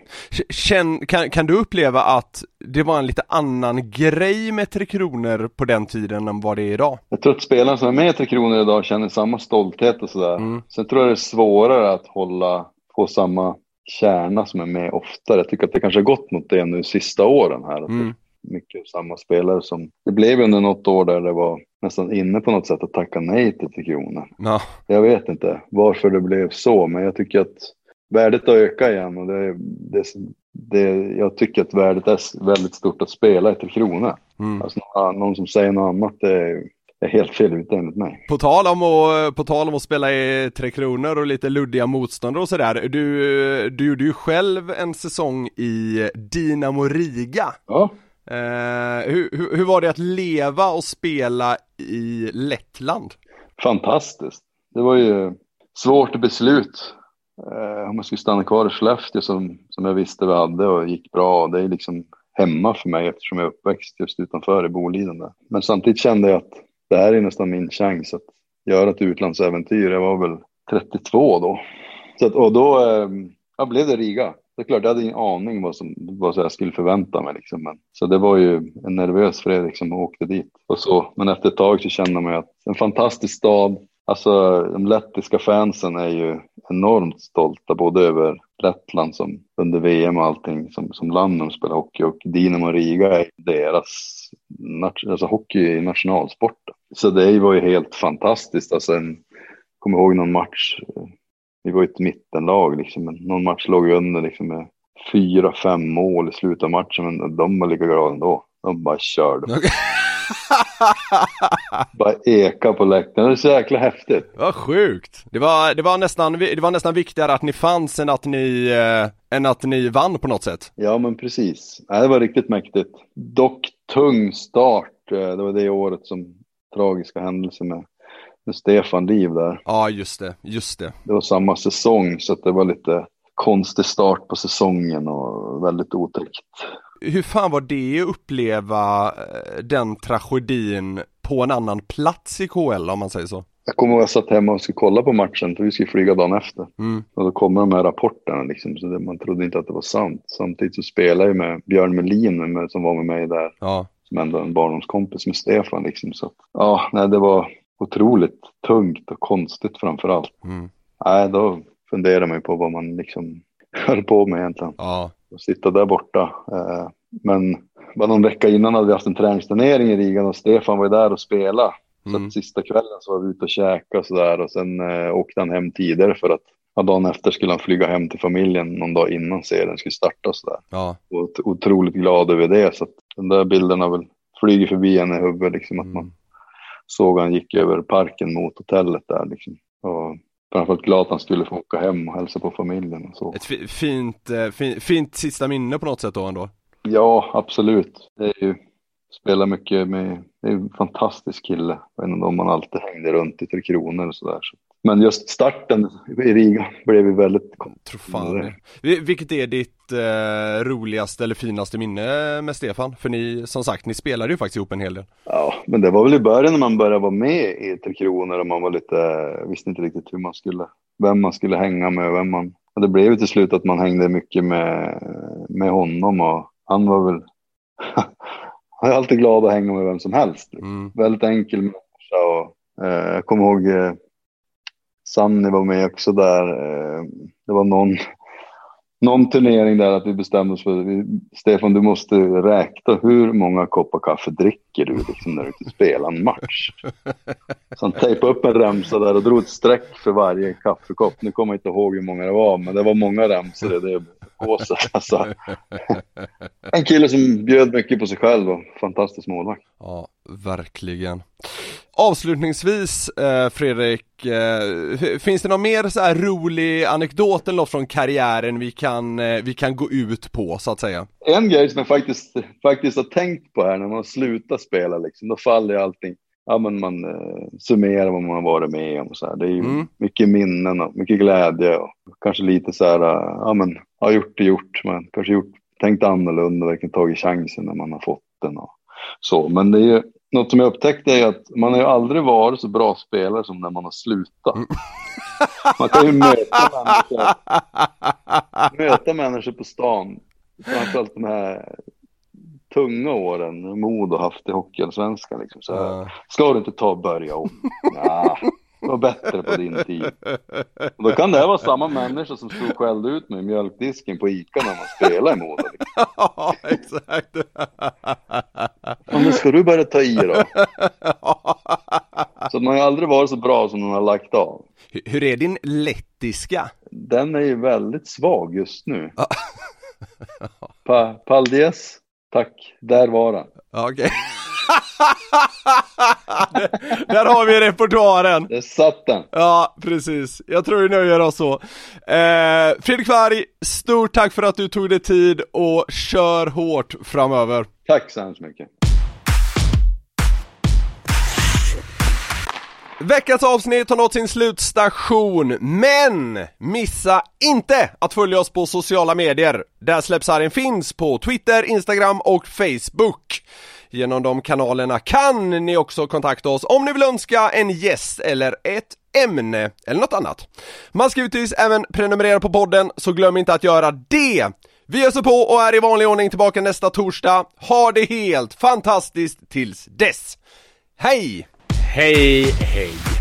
Känn, kan, kan du uppleva att det var en lite annan grej med Tre Kronor på den tiden än vad det är idag? Jag tror att spelarna som är med i Tre Kronor idag känner samma stolthet och sådär. Mm. Sen tror jag det är svårare att hålla på samma kärna som är med oftare. Jag tycker att det kanske har gått mot det nu sista åren här. Att Mm. mycket samma spelare som... Det blev under något år där det var nästan inne på något sätt att tacka nej till Tre Kronor. Ja, Jag vet inte varför det blev så, men jag tycker att värdet har ökat igen och det, det, det, jag tycker att värdet är väldigt stort att spela i Tre Kronor. mm. Alltså, någon- som säger något annat det är, helt fel ute enligt mig. På tal, om att, på tal om att spela i Tre Kronor och lite luddiga motståndare och sådär. Du, du gjorde ju själv en säsong i Dinamo Riga. Ja, Eh, hur, hur, hur var det att leva och spela i Lettland? fantastiskt. Det var ju svårt beslut. Eh, om jag skulle stanna kvar i Skellefteå som, som jag visste vi hade och gick bra. Det är liksom hemma för mig eftersom jag är uppväxt just utanför i Boliden där. Men samtidigt kände jag att det här är nästan min chans att göra ett utlandsäventyr. Jag var väl 32 då. Så att, och då ehm, ja, blev det Riga. Det är klart, jag hade ingen aning vad, som, vad jag skulle förvänta mig. Liksom. Men, så det var ju en nervös Fredrik som åkte dit. Och så. Men efter ett tag så kände man att en fantastisk stad. Alltså de lettiska fansen är ju enormt stolta både över Lettland som under VM och allting som, som land när de spelar hockey och Dinamo Riga är deras alltså hockey är nationalsporten. Så det var ju helt fantastiskt. Alltså en, kommer ihåg någon match eh, vi var ju ett mittenlag liksom, men någon match låg under liksom med fyra, fem mål i slutet av matchen, men de var lika glada ändå. De bara körde. <laughs> <laughs> bara eka på läktaren. Det är så jäkla häftigt. Vad sjukt! Det var, det var nästan, det var nästan viktigare att ni fanns än att ni, eh, än att ni vann på något sätt. Ja, men precis. Det var riktigt mäktigt. Dock tung start. Eh, Det var det året som tragiska händelser med, med Stefan Liv där. Ja, just det, just det. Det var samma säsong, så det var lite konstig start på säsongen och väldigt otäckt. Hur fan var det att uppleva eh, den tragedin på en annan plats i KL om man säger så? Jag kommer ihåg att jag satt hemma och skulle kolla på matchen, för vi skulle flyga dagen efter. Mm. Och då kommer de här rapporterna liksom, så man trodde inte att det var sant. Samtidigt så spelade jag med Björn Melin med, som var med mig där, Ja, som ändå är en barndomskompis med Stefan liksom. Så ja, nej, det var otroligt tungt och konstigt framför allt. mm. Nej, då funderar man ju på vad man liksom <laughs> höll på med egentligen. ja, Att sitta där borta. Eh, men bara någon vecka innan hade vi haft en träningsturnering i Riga och Stefan var där och spelade. Så Mm. att sista kvällen så var vi ute och käkade och sådär och sen eh, åkte han hem tidigare för att ja, dagen efter skulle han flyga hem till familjen någon dag innan serien skulle starta och sådär. ja. Och ot- otroligt glad över det så att den där bilden har väl flugit förbi en i huvudet liksom att man Mm. såg han gick över parken mot hotellet där liksom. Och framförallt glad att han skulle få åka hem och hälsa på familjen och så. Ett fi- fint, eh, fi- fint sista minne på något sätt då ändå. Ja, absolut. Det är ju, spelar mycket med, det är en fantastisk kille. En av dem man alltid hängde runt i Tre Kronor och sådär. Så. Men just starten i Riga blev ju väldigt Tror fan det. Vi- Vilket är ditt eh, roligaste eller finaste minne med Stefan? För ni, som sagt, ni spelade ju faktiskt ihop en hel del. Ja, men det var väl i början när man började vara med i Tre Kronor och man var lite, visste inte riktigt hur man skulle, vem man skulle hänga med vem man, och det blev ju till slut att man hängde mycket med, med honom och han var väl, <laughs> jag är alltid glad att hänga med vem som helst. Mm. Väldigt enkel människa och eh, jag kommer ihåg eh, Sanni var med också där. Eh, det var någon, någon turnering där att vi bestämde oss för, Stefan du måste räkna hur många koppar kaffe dricker du liksom när du inte spelar en match. <laughs> Så han tejpade upp en remsa där och drog ett streck för varje kaffekopp. Nu kommer jag inte ihåg hur många det var, men det var många remsor i det gåset. Alltså. <laughs> En kille som bjöd mycket på sig själv och fantastisk målvakt. Ja, verkligen. Avslutningsvis eh, Fredrik, eh, finns det någon mer så här rolig anekdot eller något från karriären vi kan, eh, vi kan gå ut på så att säga? En grej som jag faktiskt, faktiskt har tänkt på här när man slutar spela, liksom, då faller allting. Ja, men man eh, summerar vad man har varit med om och så här. Det är ju Mm. mycket minnen och mycket glädje och kanske lite så här, eh, ja men, har gjort det gjort, men kanske gjort, tänkt annorlunda, verkligen tagit chansen när man har fått den och så. Men det är ju, något som jag upptäckte är att man har ju aldrig varit så bra spelare som när man har slutat. Man kan ju möta människor, möta människor på stan, framförallt de här tunga åren Modo haft i Hockeyallsvenskan. Liksom, så här, Ja. Ska du inte ta och börja om? <laughs> Ja, var bättre på din tid. Och då kan det här vara samma människa som stod och skällde ut mig i mjölkdisken på Ica när man spelade i. Liksom. <laughs> Ja, exakt. Ja, men ska du börja ta i då? <laughs> Så man har ju aldrig varit så bra som man har lagt av. Hur- är din lettiska? Den är ju väldigt svag just nu. Pa, Paldies, tack. Där var den. Okej. <laughs> Där har vi repertoaren. Där satt den. Ja, precis. Jag tror vi nöjer oss så. Eh, Fredrik Varg, stort tack för att du tog dig tid och kör hårt framöver. Tack så hemskt mycket. Veckans avsnitt har nått sin slutstation, men missa inte att följa oss på sociala medier. Där släppsarren finns på Twitter, Instagram och Facebook. Genom de kanalerna kan ni också kontakta oss om ni vill önska en gäst eller ett ämne eller något annat. Man ska givetvis även prenumerera på podden, så glöm inte att göra det! Vi öser på och är i vanlig ordning tillbaka nästa torsdag. Ha det helt fantastiskt tills dess! Hej! Hej, hej.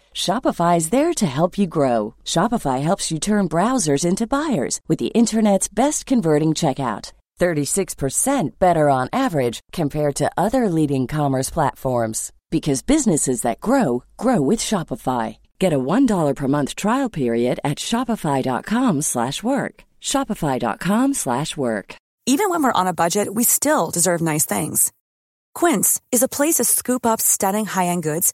Shopify is there to help you grow. Shopify helps you turn browsers into buyers with the internet's best converting checkout. 36% better on average compared to other leading commerce platforms because businesses that grow grow with Shopify. Get a $1 per month trial period at shopify.com/work. shopify.com/work. Even when we're on a budget, we still deserve nice things. Quince is a place to scoop up stunning high-end goods